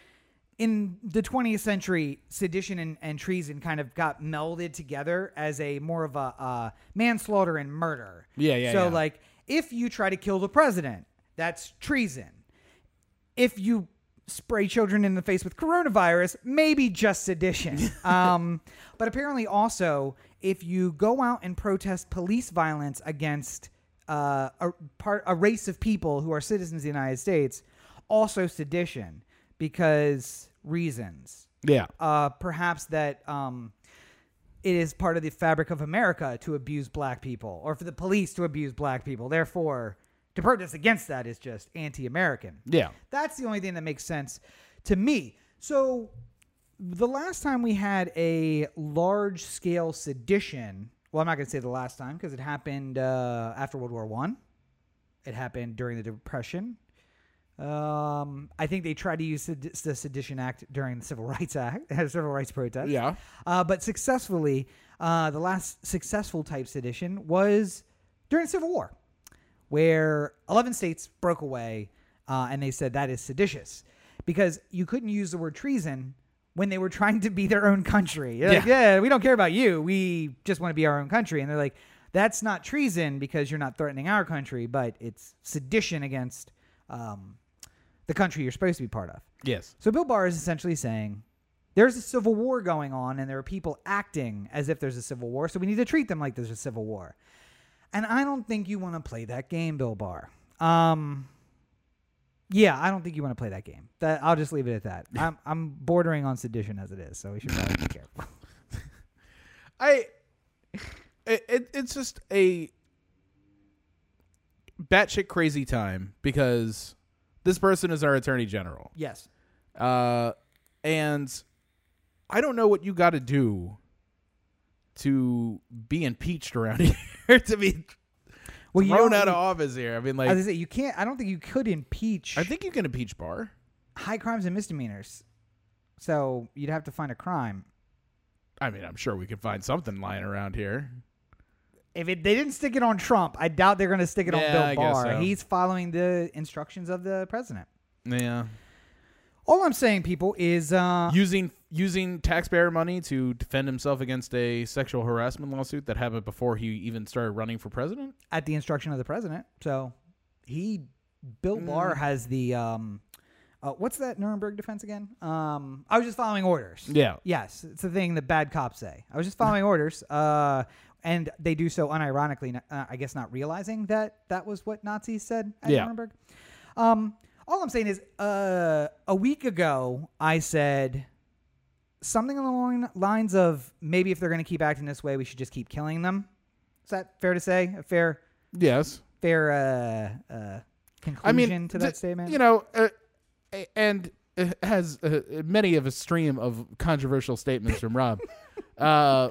In the 20th century, sedition and, and treason kind of got melded together as a more of a uh, manslaughter and murder. Yeah, yeah, So yeah. like, if you try to kill the president, that's treason. If you spray children in the face with coronavirus, maybe just sedition. um, but apparently, also, if you go out and protest police violence against uh, a part a race of people who are citizens of the United States, also sedition because reasons. Yeah. Uh, perhaps that um, it is part of the fabric of America to abuse black people, or for the police to abuse black people. Therefore, to protest against that is just anti-American. Yeah. That's the only thing that makes sense to me. So, the last time we had a large scale sedition, well, I'm not going to say the last time because it happened uh, after World War One. It happened during the Depression. Um, I think they tried to use sed- the Sedition Act during the Civil Rights Act, the Civil Rights protest. Yeah. Uh, but successfully, uh, the last successful type sedition was during the Civil War, where 11 states broke away uh, and they said that is seditious because you couldn't use the word treason when they were trying to be their own country. Like, yeah, we don't care about you. We just want to be our own country. And they're like, that's not treason because you're not threatening our country, but it's sedition against um, the country you're supposed to be part of. Yes. So Bill Barr is essentially saying there's a civil war going on and there are people acting as if there's a civil war, so we need to treat them like there's a civil war. And I don't think you want to play that game, Bill Barr. Um yeah, I don't think you want to play that game. That I'll just leave it at that. I'm I'm bordering on sedition as it is, so we should probably be careful. I it, it it's just a batshit crazy time because This person is our attorney general. Yes. Uh, and I don't know what you got to do to be impeached around here to be Well, you thrown out of office here. I mean, As I like, say, you can't. I don't think you could impeach I think you can impeach Barr. high crimes and misdemeanors. So you'd have to find a crime. I mean, I'm sure we could find something lying around here. If it, they didn't stick it on Trump, I doubt they're going to stick it Yeah, on Bill guess Barr. so. He's following the instructions of the president. Yeah, All I'm saying, people, is uh, using using taxpayer money to defend himself against a sexual harassment lawsuit that happened before he even started running for president. at the instruction of the president. So he, Bill Barr, Mm. has the um, uh, what's that Nuremberg defense again? Um, I was just following orders. Yeah. Yes, it's the thing that bad cops say. I was just following orders. Uh, and they do so unironically. Uh, I guess not realizing that that was what Nazis said at Yeah. Nuremberg. Um, all I'm saying is, uh, a week ago, I said something along the lines of maybe if they're going to keep acting this way, we should just keep killing them. Is that fair to say? A fair, Yes, fair uh, uh, conclusion I mean to th- that statement? You know, uh, and it has uh, many of a stream of controversial statements from Rob. uh,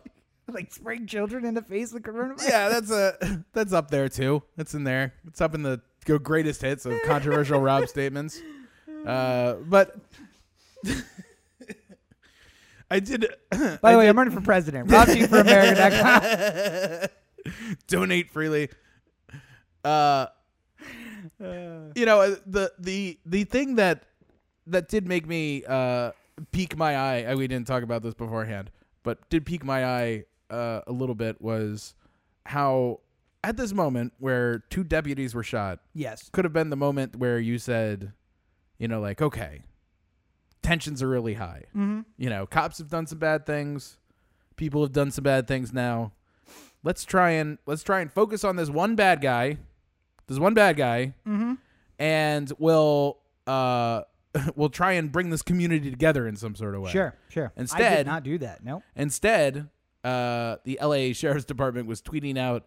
like spraying children in the face with coronavirus. yeah, that's a that's up there too. It's in there. It's up in the greatest hits of controversial Rob statements. Uh, but I did. By the way, I'm running for president. Rob G for America. donate freely. Uh, you know uh, the the the thing that that did make me uh pique my eye. uh, We didn't talk about this beforehand, but did pique my eye uh, a little bit was how at this moment where two deputies were shot yes. could have been the moment where you said, you know, like okay, tensions are really high. Mm-hmm. You know, cops have done some bad things. People have done some bad things now. Let's try and let's try and focus on this one bad guy. This one bad guy, Mm-hmm. and we'll uh we'll try and bring this community together in some sort of way. Sure, sure. I Instead- did not do that. Nope. Instead, uh, the LA Sheriff's Department was tweeting out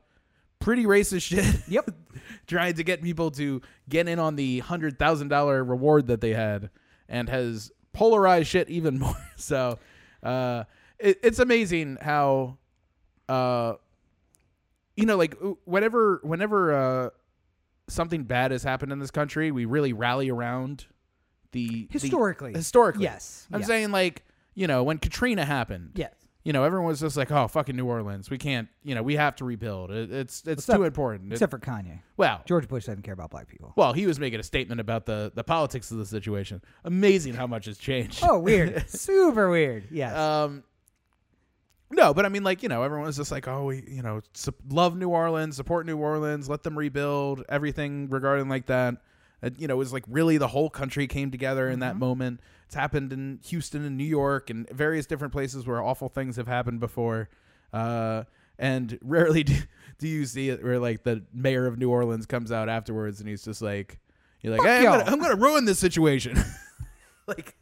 pretty racist shit. Yep. trying to get people to get in on the hundred thousand dollar reward that they had, and has polarized shit even more. So, uh, it, it's amazing how, uh, you know, like whenever whenever uh, something bad has happened in this country, we really rally around the the- Historically. historically, Yes. I'm yeah. saying like you know when Katrina happened, Yes. You know, everyone was just like, "Oh, fucking New Orleans, we can't, you know, we have to rebuild. It, it's it's Except- too important." It- Except for Kanye. well, George Bush doesn't care about black people. well, he was making a statement about the the politics of the situation. Amazing how much has changed. Oh, weird. Super weird. Yes. Um, no, but I mean, like you know, everyone was just like, "Oh, we, you know, su- love New Orleans, support New Orleans, let them rebuild everything regarding like that." Uh, you know, it was like really the whole country came together in that moment. It's happened in Houston and New York and various different places where awful things have happened before. Uh, and rarely do, do you see it where like the mayor of New Orleans comes out afterwards and he's just like, "You're like, hey, I'm gonna, I'm gonna ruin this situation." like,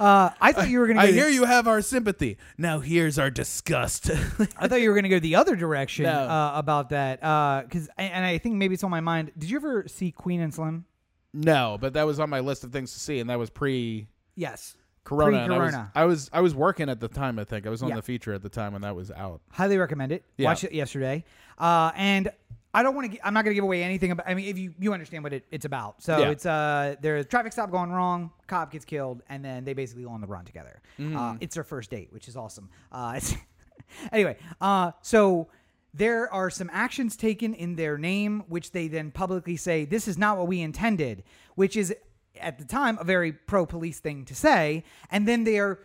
Uh, I thought you were gonna. Go I the- hear you have our sympathy. Now here's our disgust. I thought you were gonna go the other direction No. uh, about that. Because and I think maybe it's on my mind. Did you ever see Queen and Slim? No, but that was on my list of things to see, and that was pre Yes. Corona. and I was, Pre-corona. I was I was working at the time. I think I was on Yeah. the feature at the time when that was out. Highly recommend it. Yeah. Watched it yesterday. Uh, and I don't want to. I'm not going to give away anything about. I mean, if you you understand what it, it's about. So Yeah. it's uh, there's a traffic stop going wrong. Cop gets killed, and then they basically go on the run together. Uh, it's their first date, which is awesome. Uh, it's anyway. Uh, so there are some actions taken in their name, which they then publicly say this is not what we intended, which is at the time a very pro police thing to say, and then they are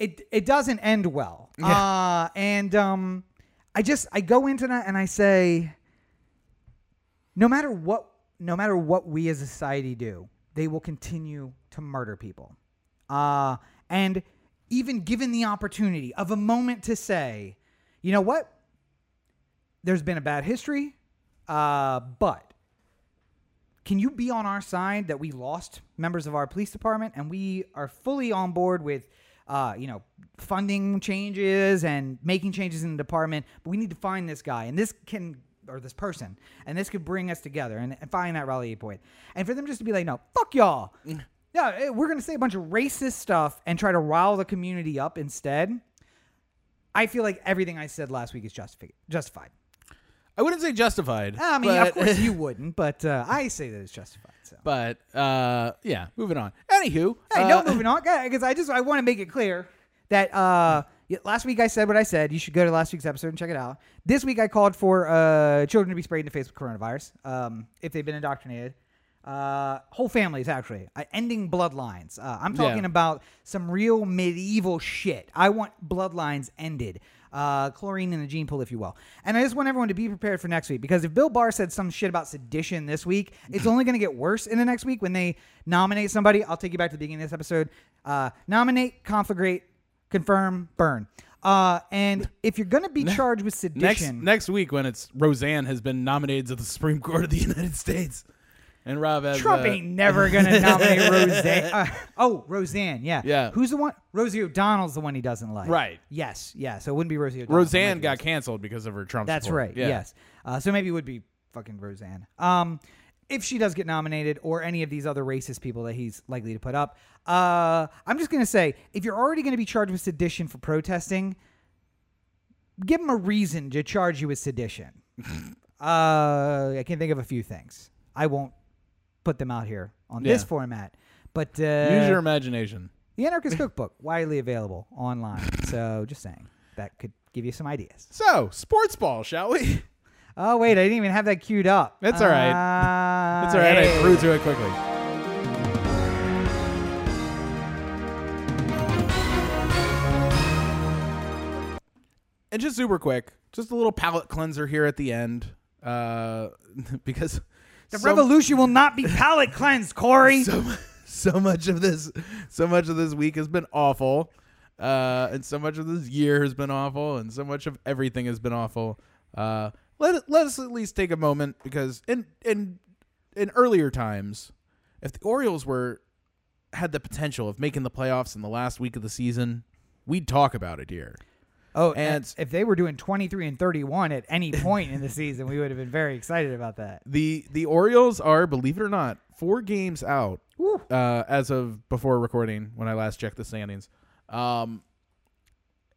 it it doesn't end well. Uh and um I just I go into that and I say no matter what no matter what we as a society do, they will continue to murder people. Uh and even given the opportunity of a moment to say, you know what? There's been a bad history, uh, but can you be on our side that we lost members of our police department and we are fully on board with uh, you know funding changes and making changes in the department but we need to find this guy and this can or this person, and this could bring us together and, and find that rallying point. And for them just to be like, no, fuck y'all. Yeah, eh, we're gonna say a bunch of racist stuff and try to rile the community up instead. I feel like everything I said last week is justified. Justified. I wouldn't say justified. I mean, but, of course you wouldn't, but uh, I say that it's justified. So. But uh, yeah, moving on. Anywho, Hey, uh, no, moving on, because I just I want to make it clear that uh, last week I said what I said. You should go to last week's episode and check it out. This week I called for uh, children to be sprayed in the face with coronavirus um, if they've been indoctrinated. Uh, whole families actually uh, ending bloodlines. Uh, I'm talking Yeah. about some real medieval shit. I want bloodlines ended. Uh, chlorine in the gene pool, if you will. And I just want everyone to be prepared for next week because if Bill Barr said some shit about sedition this week, it's only going to get worse in the next week when they nominate somebody. I'll take you back to the beginning of this episode. Uh, nominate, conflagrate, confirm, burn. Uh, and if you're going to be charged with next sedition, next week when it's Roseanne has been nominated to the Supreme Court of the United States, and Rob has Trump uh, ain't never gonna nominate Roseanne. Uh, oh, Roseanne, yeah, Yeah. Who's the one? Rosie O'Donnell's the one he doesn't like. Right. Yes. Yeah. So it wouldn't be Rosie O'Donnell. Roseanne got canceled because of her Trump. That's support. right. Yeah. Yes. Uh, so maybe it would be fucking Roseanne. Um, if she does get nominated, or any of these other racist people that he's likely to put up, uh, I'm just gonna say, if you're already gonna be charged with sedition for protesting, give him a reason to charge you with sedition. uh, I can think of a few things. I won't put them out here on this Yeah. format, but uh, Use your imagination. the Anarchist Cookbook widely available online. So just saying that could give you some ideas. So, sports ball, shall we? Oh wait, I didn't even have that queued up. That's all right. Uh, That's all right. I threw to it quickly. And just super quick, just a little palate cleanser here at the end, uh, because The so- revolution will not be palate cleansed, Corey. so so much of this so much of this week has been awful uh and so much of this year has been awful and so much of everything has been awful uh let let us at least take a moment because in in in earlier times if the Orioles were had the potential of making the playoffs in the last week of the season we'd talk about it here oh, and- and if they were doing 23 and 31 at any point in the season, we would have been very excited about that. the the Orioles are believe it or not 4 games out uh, as of before recording when I last checked the standings. Um,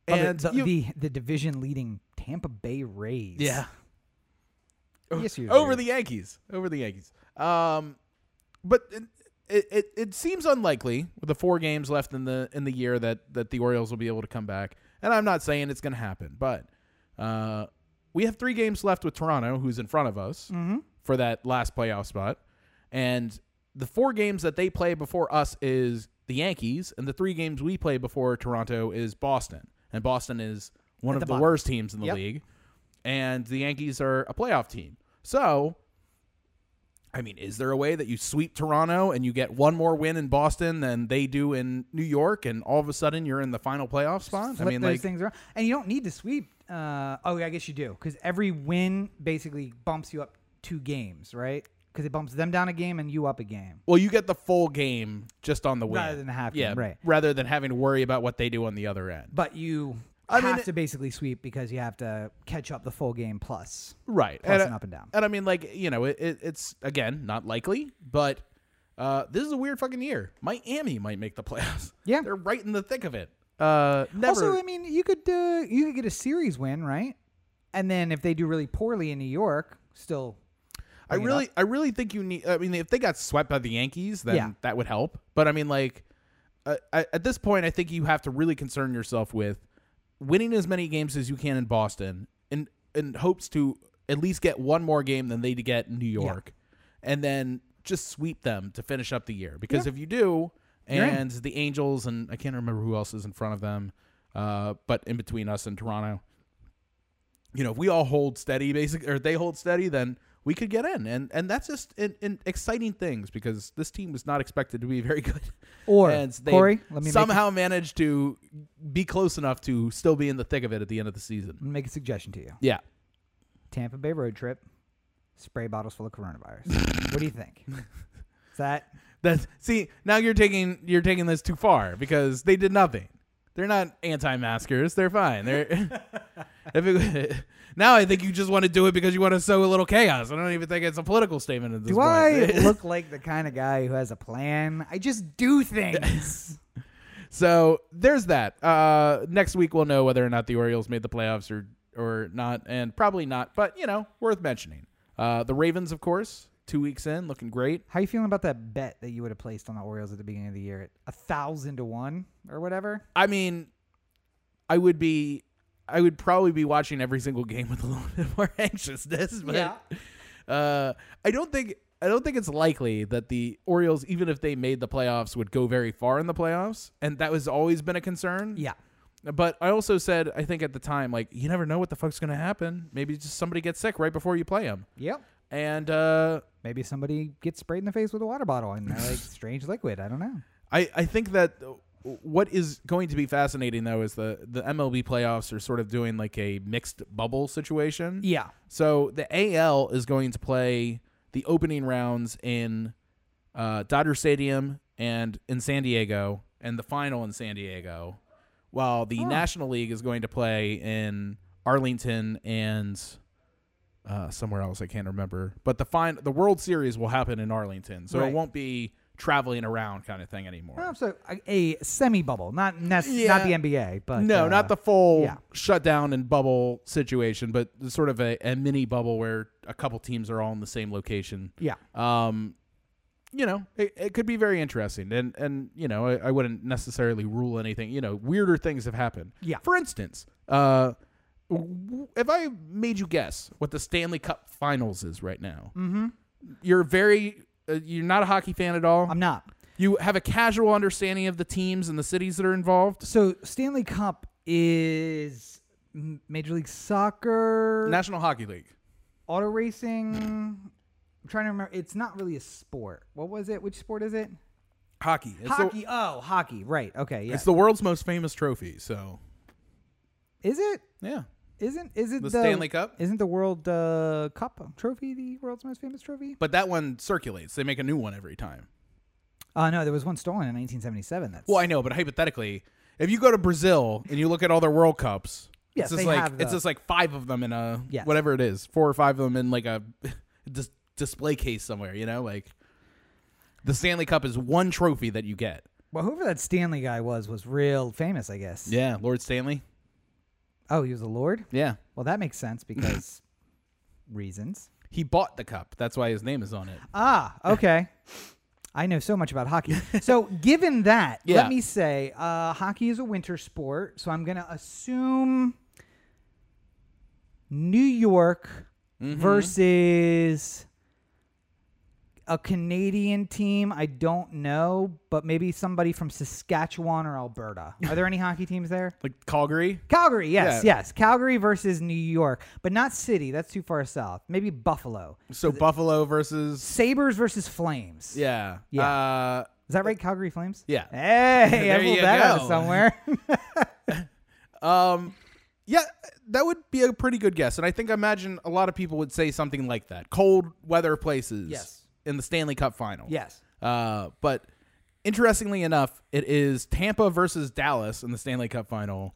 Of the- and the, you- the the division leading Tampa Bay Rays. yeah, Yes, you over the Yankees, over the Yankees. Um, but it, it it it seems unlikely with the four games left in the in the year that that the Orioles will be able to come back. And I'm not saying it's going to happen, but uh, we have three games left with Toronto, who's in front of us for that last playoff spot, and the four games that they play before us is the Yankees, and the three games we play before Toronto is Boston, and Boston is one At of the the worst teams in the Yep. league, and the Yankees are a playoff team. So, I mean, is there a way that you sweep Toronto and you get one more win in Boston than they do in New York, and all of a sudden you're in the final playoff spot? Flip I mean, those like, things around, and you don't need to sweep. Uh, oh, yeah, I guess you do because every win basically bumps you up two games, right? Because it bumps them down a game and you up a game. well, you get the full game just on the win Rather than half yeah, game, right. Rather than having to worry about what they do on the other end, But you I have mean, to basically sweep because you have to catch up the full game plus. right? Plus and, and up and down. And I mean, like, you know, it, it, it's again not likely, but uh, this is a weird fucking year. Miami might make the playoffs. Yeah. they're right in the thick of it. Uh, never. Also, I mean, you could uh, you could get a series win, right? And then if they do really poorly in New York, still. I really. I really think you need. I mean, if they got swept by the Yankees, then Yeah. that would help. But I mean, like, uh, I, at this point, I think you have to really concern yourself with winning as many games as you can in Boston, in in hopes to at least get one more game than they get in New York, and then just sweep them to finish up the year. Because if you do, and the Angels and I can't remember who else is in front of them, uh, but in between us and Toronto, you know, if we all hold steady, basically, or they hold steady, then we could get in, and and that's just in, in exciting things because this team was not expected to be very good. Or, and they Corey, let me somehow managed to be close enough to still be in the thick of it at the end of the season. Let me make a suggestion to you. Yeah, Tampa Bay road trip, spray bottles full of coronavirus. what do you think? Is that that see now you're taking you're taking this too far because they did nothing. They're not anti-maskers. They're fine. They're if it, now I think you just want to do it because you want to sow a little chaos. I don't even think it's a political statement at this Do point. I look like the kind of guy who has a plan? I just do things. So there's that. Uh, next week we'll know whether or not the Orioles made the playoffs or or not, and probably not. But you know, worth mentioning. Uh, the Ravens, of course, two weeks in, looking great. How you feeling about that bet that you would have placed on the Orioles at the beginning of the year at a thousand to one or whatever? I mean, I would be, I would probably be watching every single game with a little bit more anxiousness. But Yeah. uh, I don't think I don't think it's likely that the Orioles, even if they made the playoffs, would go very far in the playoffs, and that has always been a concern. Yeah. But I also said, I think at the time, like you never know what the fuck's gonna happen. Maybe just somebody gets sick right before you play them, Yep. and uh, Maybe somebody gets sprayed in the face with a water bottle and like strange liquid. I don't know. I, I think that what is going to be fascinating though is the the MLB playoffs are sort of doing like a mixed bubble situation. Yeah. So the AL is going to play the opening rounds in uh, Dodger Stadium and in San Diego, and the final in San Diego, while the National League is going to play in Arlington and uh, somewhere else I can't remember. But the fine the World Series will happen in Arlington, so Right. it won't be traveling around kind of thing anymore. Oh, so a, a semi bubble, not nec- Yeah. not the NBA, but no, uh, not the full yeah. shutdown and bubble situation, but sort of a, a mini bubble where a couple teams are all in the same location. Yeah. Um, you know, it, it could be very interesting, and and you know, I, I wouldn't necessarily rule anything. You know, weirder things have happened. Yeah. For instance, uh, if I made you guess what the Stanley Cup Finals is right now, mm-hmm. you're very, uh, you're not a hockey fan at all. I'm not. you have a casual understanding of the teams and the cities that are involved. So Stanley Cup is Major League Soccer, National Hockey League. auto racing. I'm trying to remember. It's not really a sport. What was it? Which sport is it? Hockey. It's hockey. The, oh, hockey. Right. Okay. Yeah. It's the world's most famous trophy. So is it? yeah, Isn't is it The Stanley Cup? Isn't the World uh, Cup trophy the world's most famous trophy? but that one circulates. They make a new one every time. Uh no, there was one stolen in 1977. That's Well, I know, but hypothetically, if you go to Brazil and you look at all their World Cups, Yes, it's just like have it's just like five of them in a Yes. whatever it is, four or five of them in like a dis- display case somewhere. You know, like the Stanley Cup is one trophy that you get. well, whoever that Stanley guy was was real famous, I guess. Yeah, Lord Stanley. Oh, he was a lord. Yeah, Well, that makes sense because reasons. he bought the cup. That's why his name is on it. Ah, okay. I know so much about hockey. So, given that, Yeah. let me say uh, hockey is a winter sport. So, I'm going to assume New York Mm-hmm. versus a Canadian team. I don't know, but maybe somebody from Saskatchewan or Alberta. Are there any hockey teams there? Like Calgary. Calgary, yes, Yeah. yes. Calgary versus New York, but not city. That's too far south. Maybe Buffalo. So Buffalo versus Sabres versus Flames. yeah, Yeah. Uh, Is that right? Calgary Flames? Yeah. Hey, There I pulled you that out go. of somewhere. Um, yeah, that would be a pretty good guess, and I think I imagine a lot of people would say something like that. Cold weather places, Yes. In the Stanley Cup final, yes. Uh, but interestingly enough, it is Tampa versus Dallas in the Stanley Cup final.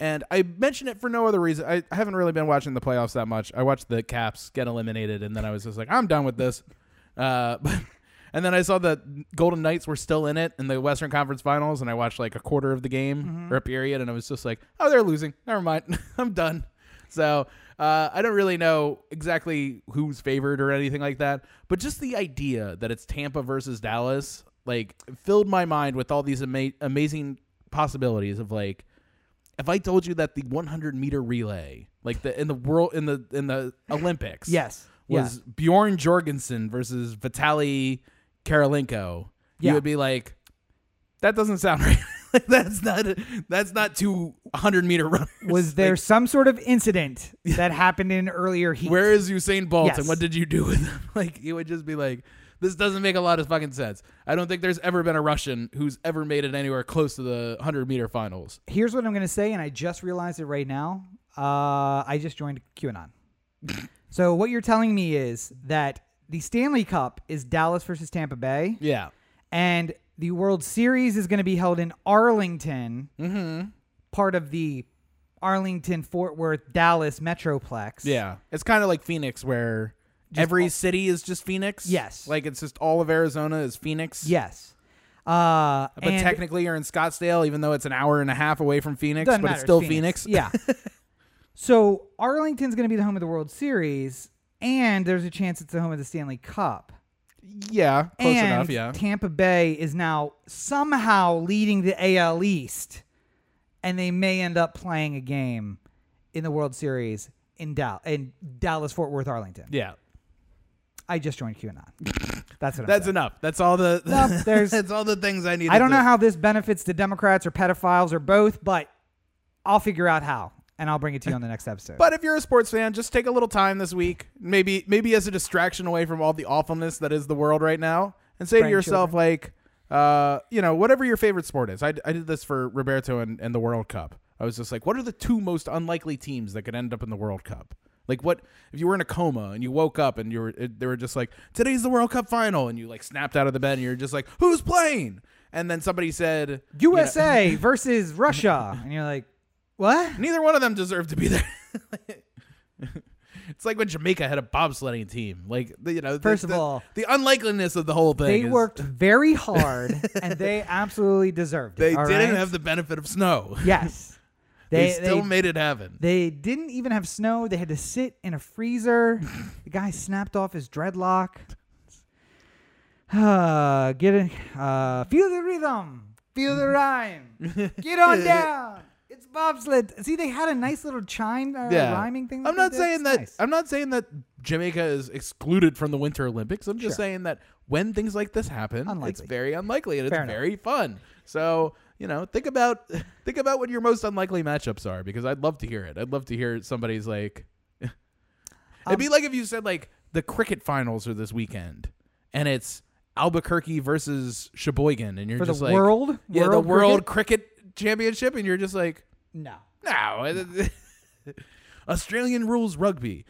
And I mention it for no other reason. I, I haven't really been watching the playoffs that much. I watched the Caps get eliminated, and then I was just like, I'm done with this. Uh, but, and then I saw that Golden Knights were still in it in the Western Conference Finals, and I watched like a quarter of the game or a period, and I was just like, oh, they're losing. Never mind. I'm done. So uh, I don't really know exactly who's favored or anything like that, but just the idea that it's Tampa versus Dallas like filled my mind with all these ama- amazing possibilities of like if I told you that the 100 meter relay, like the in the world in the in the Olympics, Yes. was Bjorn Jorgensen versus Vitaly Karolinko, Yeah. you would be like, that doesn't sound right. Like, that's not that's not two 100 meter runners. Was there some sort of incident that happened in earlier heat? Where is Usain Bolt Yes. and what did you do with him? Like you would just be like, this doesn't make a lot of fucking sense. I don't think there's ever been a Russian who's ever made it anywhere close to the 100 meter finals. Here's what I'm going to say, and I just realized it right now. Uh, I just joined QAnon. so what you're telling me is that the Stanley Cup is Dallas versus Tampa Bay, Yeah. and the World Series is going to be held in Arlington, Mm-hmm. part of the Arlington, Fort Worth, Dallas metroplex. Yeah, it's kind of like Phoenix, where every all- city is just Phoenix. Yes. like it's just all of Arizona is Phoenix. Yes. Uh, but technically you're in Scottsdale, even though it's an hour and a half away from Phoenix. but matter, it's still Phoenix. Phoenix. Yeah. so Arlington's going to be the home of the World Series, and there's a chance it's the home of the Stanley Cup. Yeah, close and enough. Yeah, Tampa Bay is now somehow leading the AL East, and they may end up playing a game in the World Series in Dal- in Dallas, Fort Worth, Arlington. yeah. I just joined QAnon. That's what That's saying. enough. That's all the. No, there's- that's all the things I need. I don't know how this benefits the Democrats or pedophiles or both, but I'll figure out how, and I'll bring it to you on the next episode. But if you're a sports fan, just take a little time this week, maybe maybe as a distraction away from all the awfulness that is the world right now, and say to yourself Grandchildren. like, uh, you know, whatever your favorite sport is. I, I did this for Roberto and, and the World Cup. I was just like, what are the two most unlikely teams that could end up in the World Cup? Like, what if you were in a coma and you woke up and you were it, they were just like, today's the World Cup final, and you like snapped out of the bed and you're just like, who's playing? And then somebody said, you know, USA versus Russia, and you're like, what? Neither one of them deserved to be there. it's like when Jamaica had a bobsledding team. Like the- you know, the- First of the- all, the unlikeliness of the whole thing. They is worked very hard, and they absolutely deserved it. They didn't right? have the benefit of snow. Yes, They, they still they, made it happen. they didn't even have snow. They had to sit in a freezer. the guy snapped off his dreadlock. Uh, get it. Uh, feel the rhythm. Feel the rhyme. Get on down. Bobsled. See, they had a nice little chime uh, yeah, rhyming thing. I'm not saying that. nice. I'm not saying that Jamaica is excluded from the Winter Olympics. I'm just Sure. saying that when things like this happen, it's very unlikely and it's enough. very fun. So you know, think about think about what your most unlikely matchups are because I'd love to hear it. I'd love to hear somebody's like. It'd be Um, like if you said like the cricket finals are this weekend, and it's Albuquerque versus Sheboygan, and you're For the just like world? yeah, World the World cricket? cricket? Championship, and you're just like, No. no. Australian rules rugby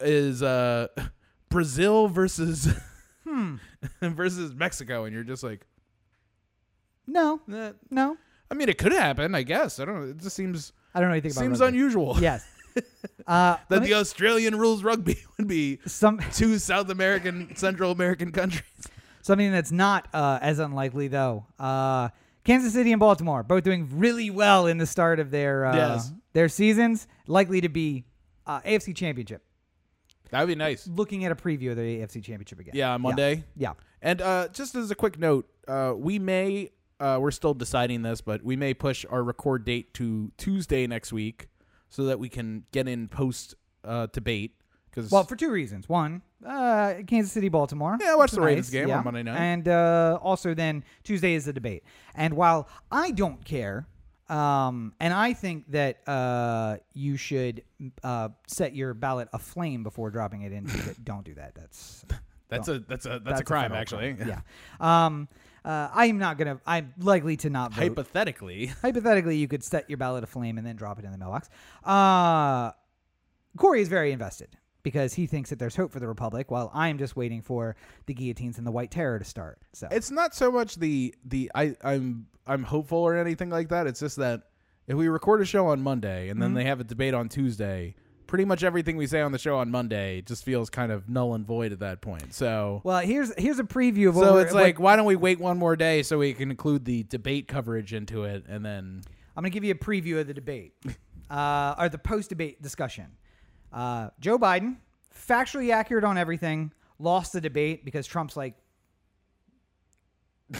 is uh Brazil versus Hmm. versus Mexico, and you're just like, No. eh. No. I mean, it could happen, I guess. I don't know. It just seems I don't know anything about seems rugby. unusual. Yes. Uh, that me- the Australian rules rugby would be some two South American, Central American countries. something that's not uh, as unlikely though. Uh, Kansas City and Baltimore both doing really well in the start of their uh, Yes. their seasons, likely to be uh, AFC Championship. That would be nice. Looking at a preview of the AFC Championship again. Yeah, on Monday. Yeah. And uh, just as a quick note, uh, we may, uh, we're still deciding this, but we may push our record date to Tuesday next week so that we can get in post uh, debate. Cause, Well, for two reasons. One, uh, Kansas City, Baltimore. Yeah, watch That's the Ravens game yeah. on Monday night. And uh, also, then Tuesday is the debate. And while I don't care, um, and I think that uh, you should uh, set your ballot aflame before dropping it into it. Don't do that. That's that's a that's a that's, a crime federal actually. crime. Yeah. Um, uh, I'm not gonna. I'm likely to not vote. Hypothetically, Hypothetically, you could set your ballot aflame and then drop it in the mailbox. Uh, Corey is very invested because he thinks that there's hope for the Republic, while I'm just waiting for the guillotines and the White Terror to start. So it's not so much the the I I'm I'm hopeful or anything like that. It's just that if we record a show on Monday and then Mm-hmm. they have a debate on Tuesday, pretty much everything we say on the show on Monday just feels kind of null and void at that point. So well, here's here's a preview of what So it's what- like, why don't we wait one more day so we can include the debate coverage into it, and then I'm going to give you a preview of the debate, uh, or the post-debate discussion. Uh, Joe Biden, factually accurate on everything, lost the debate because Trump's like,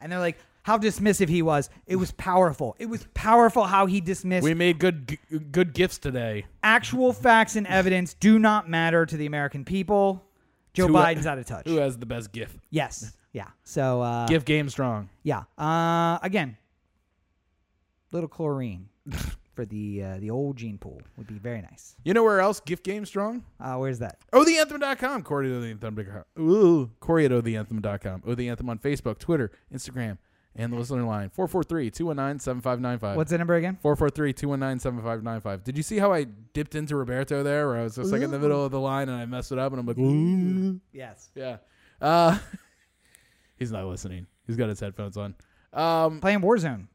and they're like, how dismissive he was. It was powerful. It was powerful how he dismissed. we made good g- good gifts today. Actual facts and evidence do not matter to the American people. Joe Who- Biden's out of touch. Who has the best gift? Yes. Yeah. So uh, Gift game strong. Yeah. Uh, again, little chlorine for the uh, the old gene pool would be very nice. You know where else gift game strong? Uh, where's that? Oh, theanthem.com. Corey to the anthem.com. Ooh, Corey at theanthem.com. Oh, the anthem on Facebook, Twitter, Instagram, and the listener line 443 219 7595. What's the number again? 443 219 7595. Did you see how I dipped into Roberto there? Where I was just like in the middle of the line and I messed it up and I'm like, ooh. Yes. Yeah. Uh, he's not listening. He's got his headphones on. Um, Playing Warzone.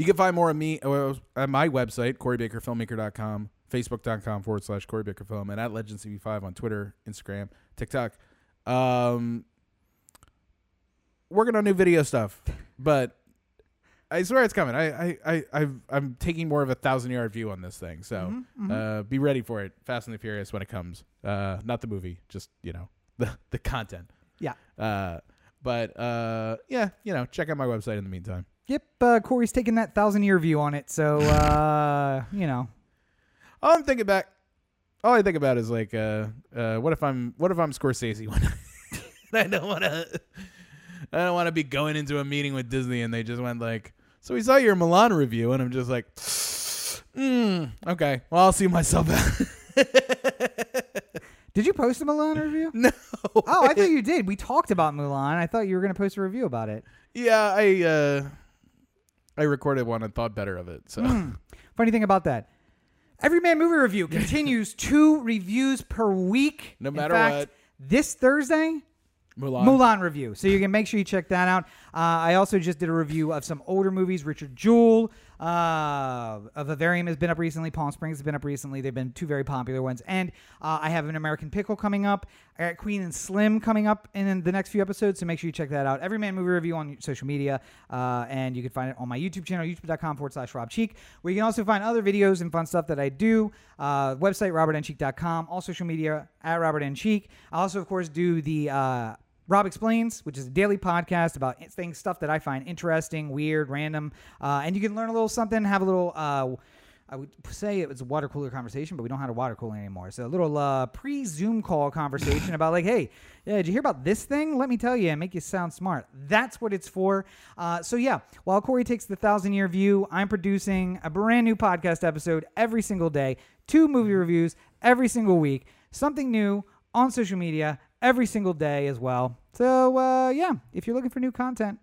You can find more of me uh, at my website, CoreyBakerFilmmaker.com, Facebook.com forward slash Corey Baker Film, and at LegendCB5 on Twitter, Instagram, TikTok. Um, working on new video stuff, but I swear it's coming. I, I, I, I've, I'm taking more of a thousand yard view on this thing, so Mm-hmm, Uh, be ready for it. Fast and the Furious when it comes. Uh, not the movie, just you know the the content. Yeah. Uh, but uh, yeah, you know, check out my website in the meantime. Yep, uh, Corey's taking that thousand year view on it, so uh, you know. All I'm thinking back, all I think about is like, uh, uh, what if I'm, what if I'm Scorsese one? I don't want to, I don't want to be going into a meeting with Disney and they just went like, so we saw your Mulan review, and I'm just like, mm, okay, well I'll see myself out. Did you post a Mulan review? no. Oh, I thought you did. We talked about Mulan. I thought you were going to post a review about it. Yeah, I, uh, I recorded one and thought better of it. So Hmm. Funny thing about that. Everyman Movie Review continues two reviews per week. No In matter fact, what. This Thursday, Mulan. Mulan review. So you can make sure you check that out. Uh, I also just did a review of some older movies. Richard Jewell uh, of Vivarium has been up recently. Palm Springs has been up recently. They've been two very popular ones. And uh, I have an American Pickle coming up. I got Queen and Slim coming up in the next few episodes. So make sure you check that out. Everyman Movie Review on social media. Uh, and you can find it on my YouTube channel, youtube.com forward slash Rob Cheek, where you can also find other videos and fun stuff that I do. Uh, website, robertncheek.com. All social media at Robert. Cheek. I also, of course, do the. Rob Explains, which is a daily podcast about things, stuff that I find interesting, weird, random, uh, and you can learn a little something, have a little. Uh, I would say it was a water cooler conversation, but we don't have a water cooler anymore. So a little uh, pre Zoom call conversation about like, hey, yeah, did you hear about this thing? Let me tell you and make you sound smart. That's what it's for. Uh, so yeah, while Corey takes the thousand year view, I'm producing a brand new podcast episode every single day, two movie reviews every single week, something new on social media every single day as well. So uh, yeah, if you're looking for new content,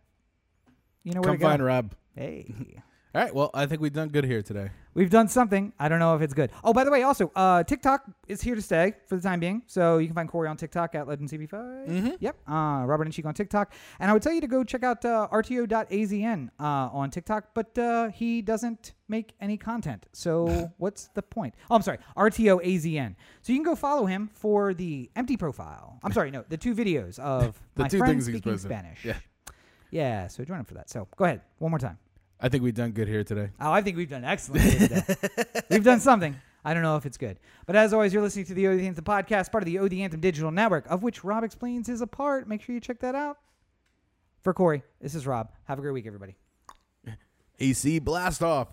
you know where Come to go. find Rob. Hey. All right. Well, I think we've done good here today. We've done something. I don't know if it's good. Oh, by the way, also, uh, TikTok is here to stay for the time being. So you can find Corey on TikTok at LegendCB5. Mm-hmm. Yep. Uh, Robert and Cheek on TikTok. And I would tell you to go check out uh, RTO.azn uh, on TikTok, but uh, he doesn't make any content. So what's the point? Oh, I'm sorry. RTOAZN. So you can go follow him for the empty profile. I'm sorry, no, the two videos of The my two friend things he's speaking. Spanish. Yeah. Yeah, so join him for that. So go ahead. One more time. I think we've done good here today. Oh, I think we've done excellent today. we've done something. I don't know if it's good. But as always, you're listening to the OD Anthem podcast, part of the OD Anthem digital network, of which Rob Explains is a part. Make sure you check that out. For Corey, this is Rob. Have a great week, everybody. AC blast off.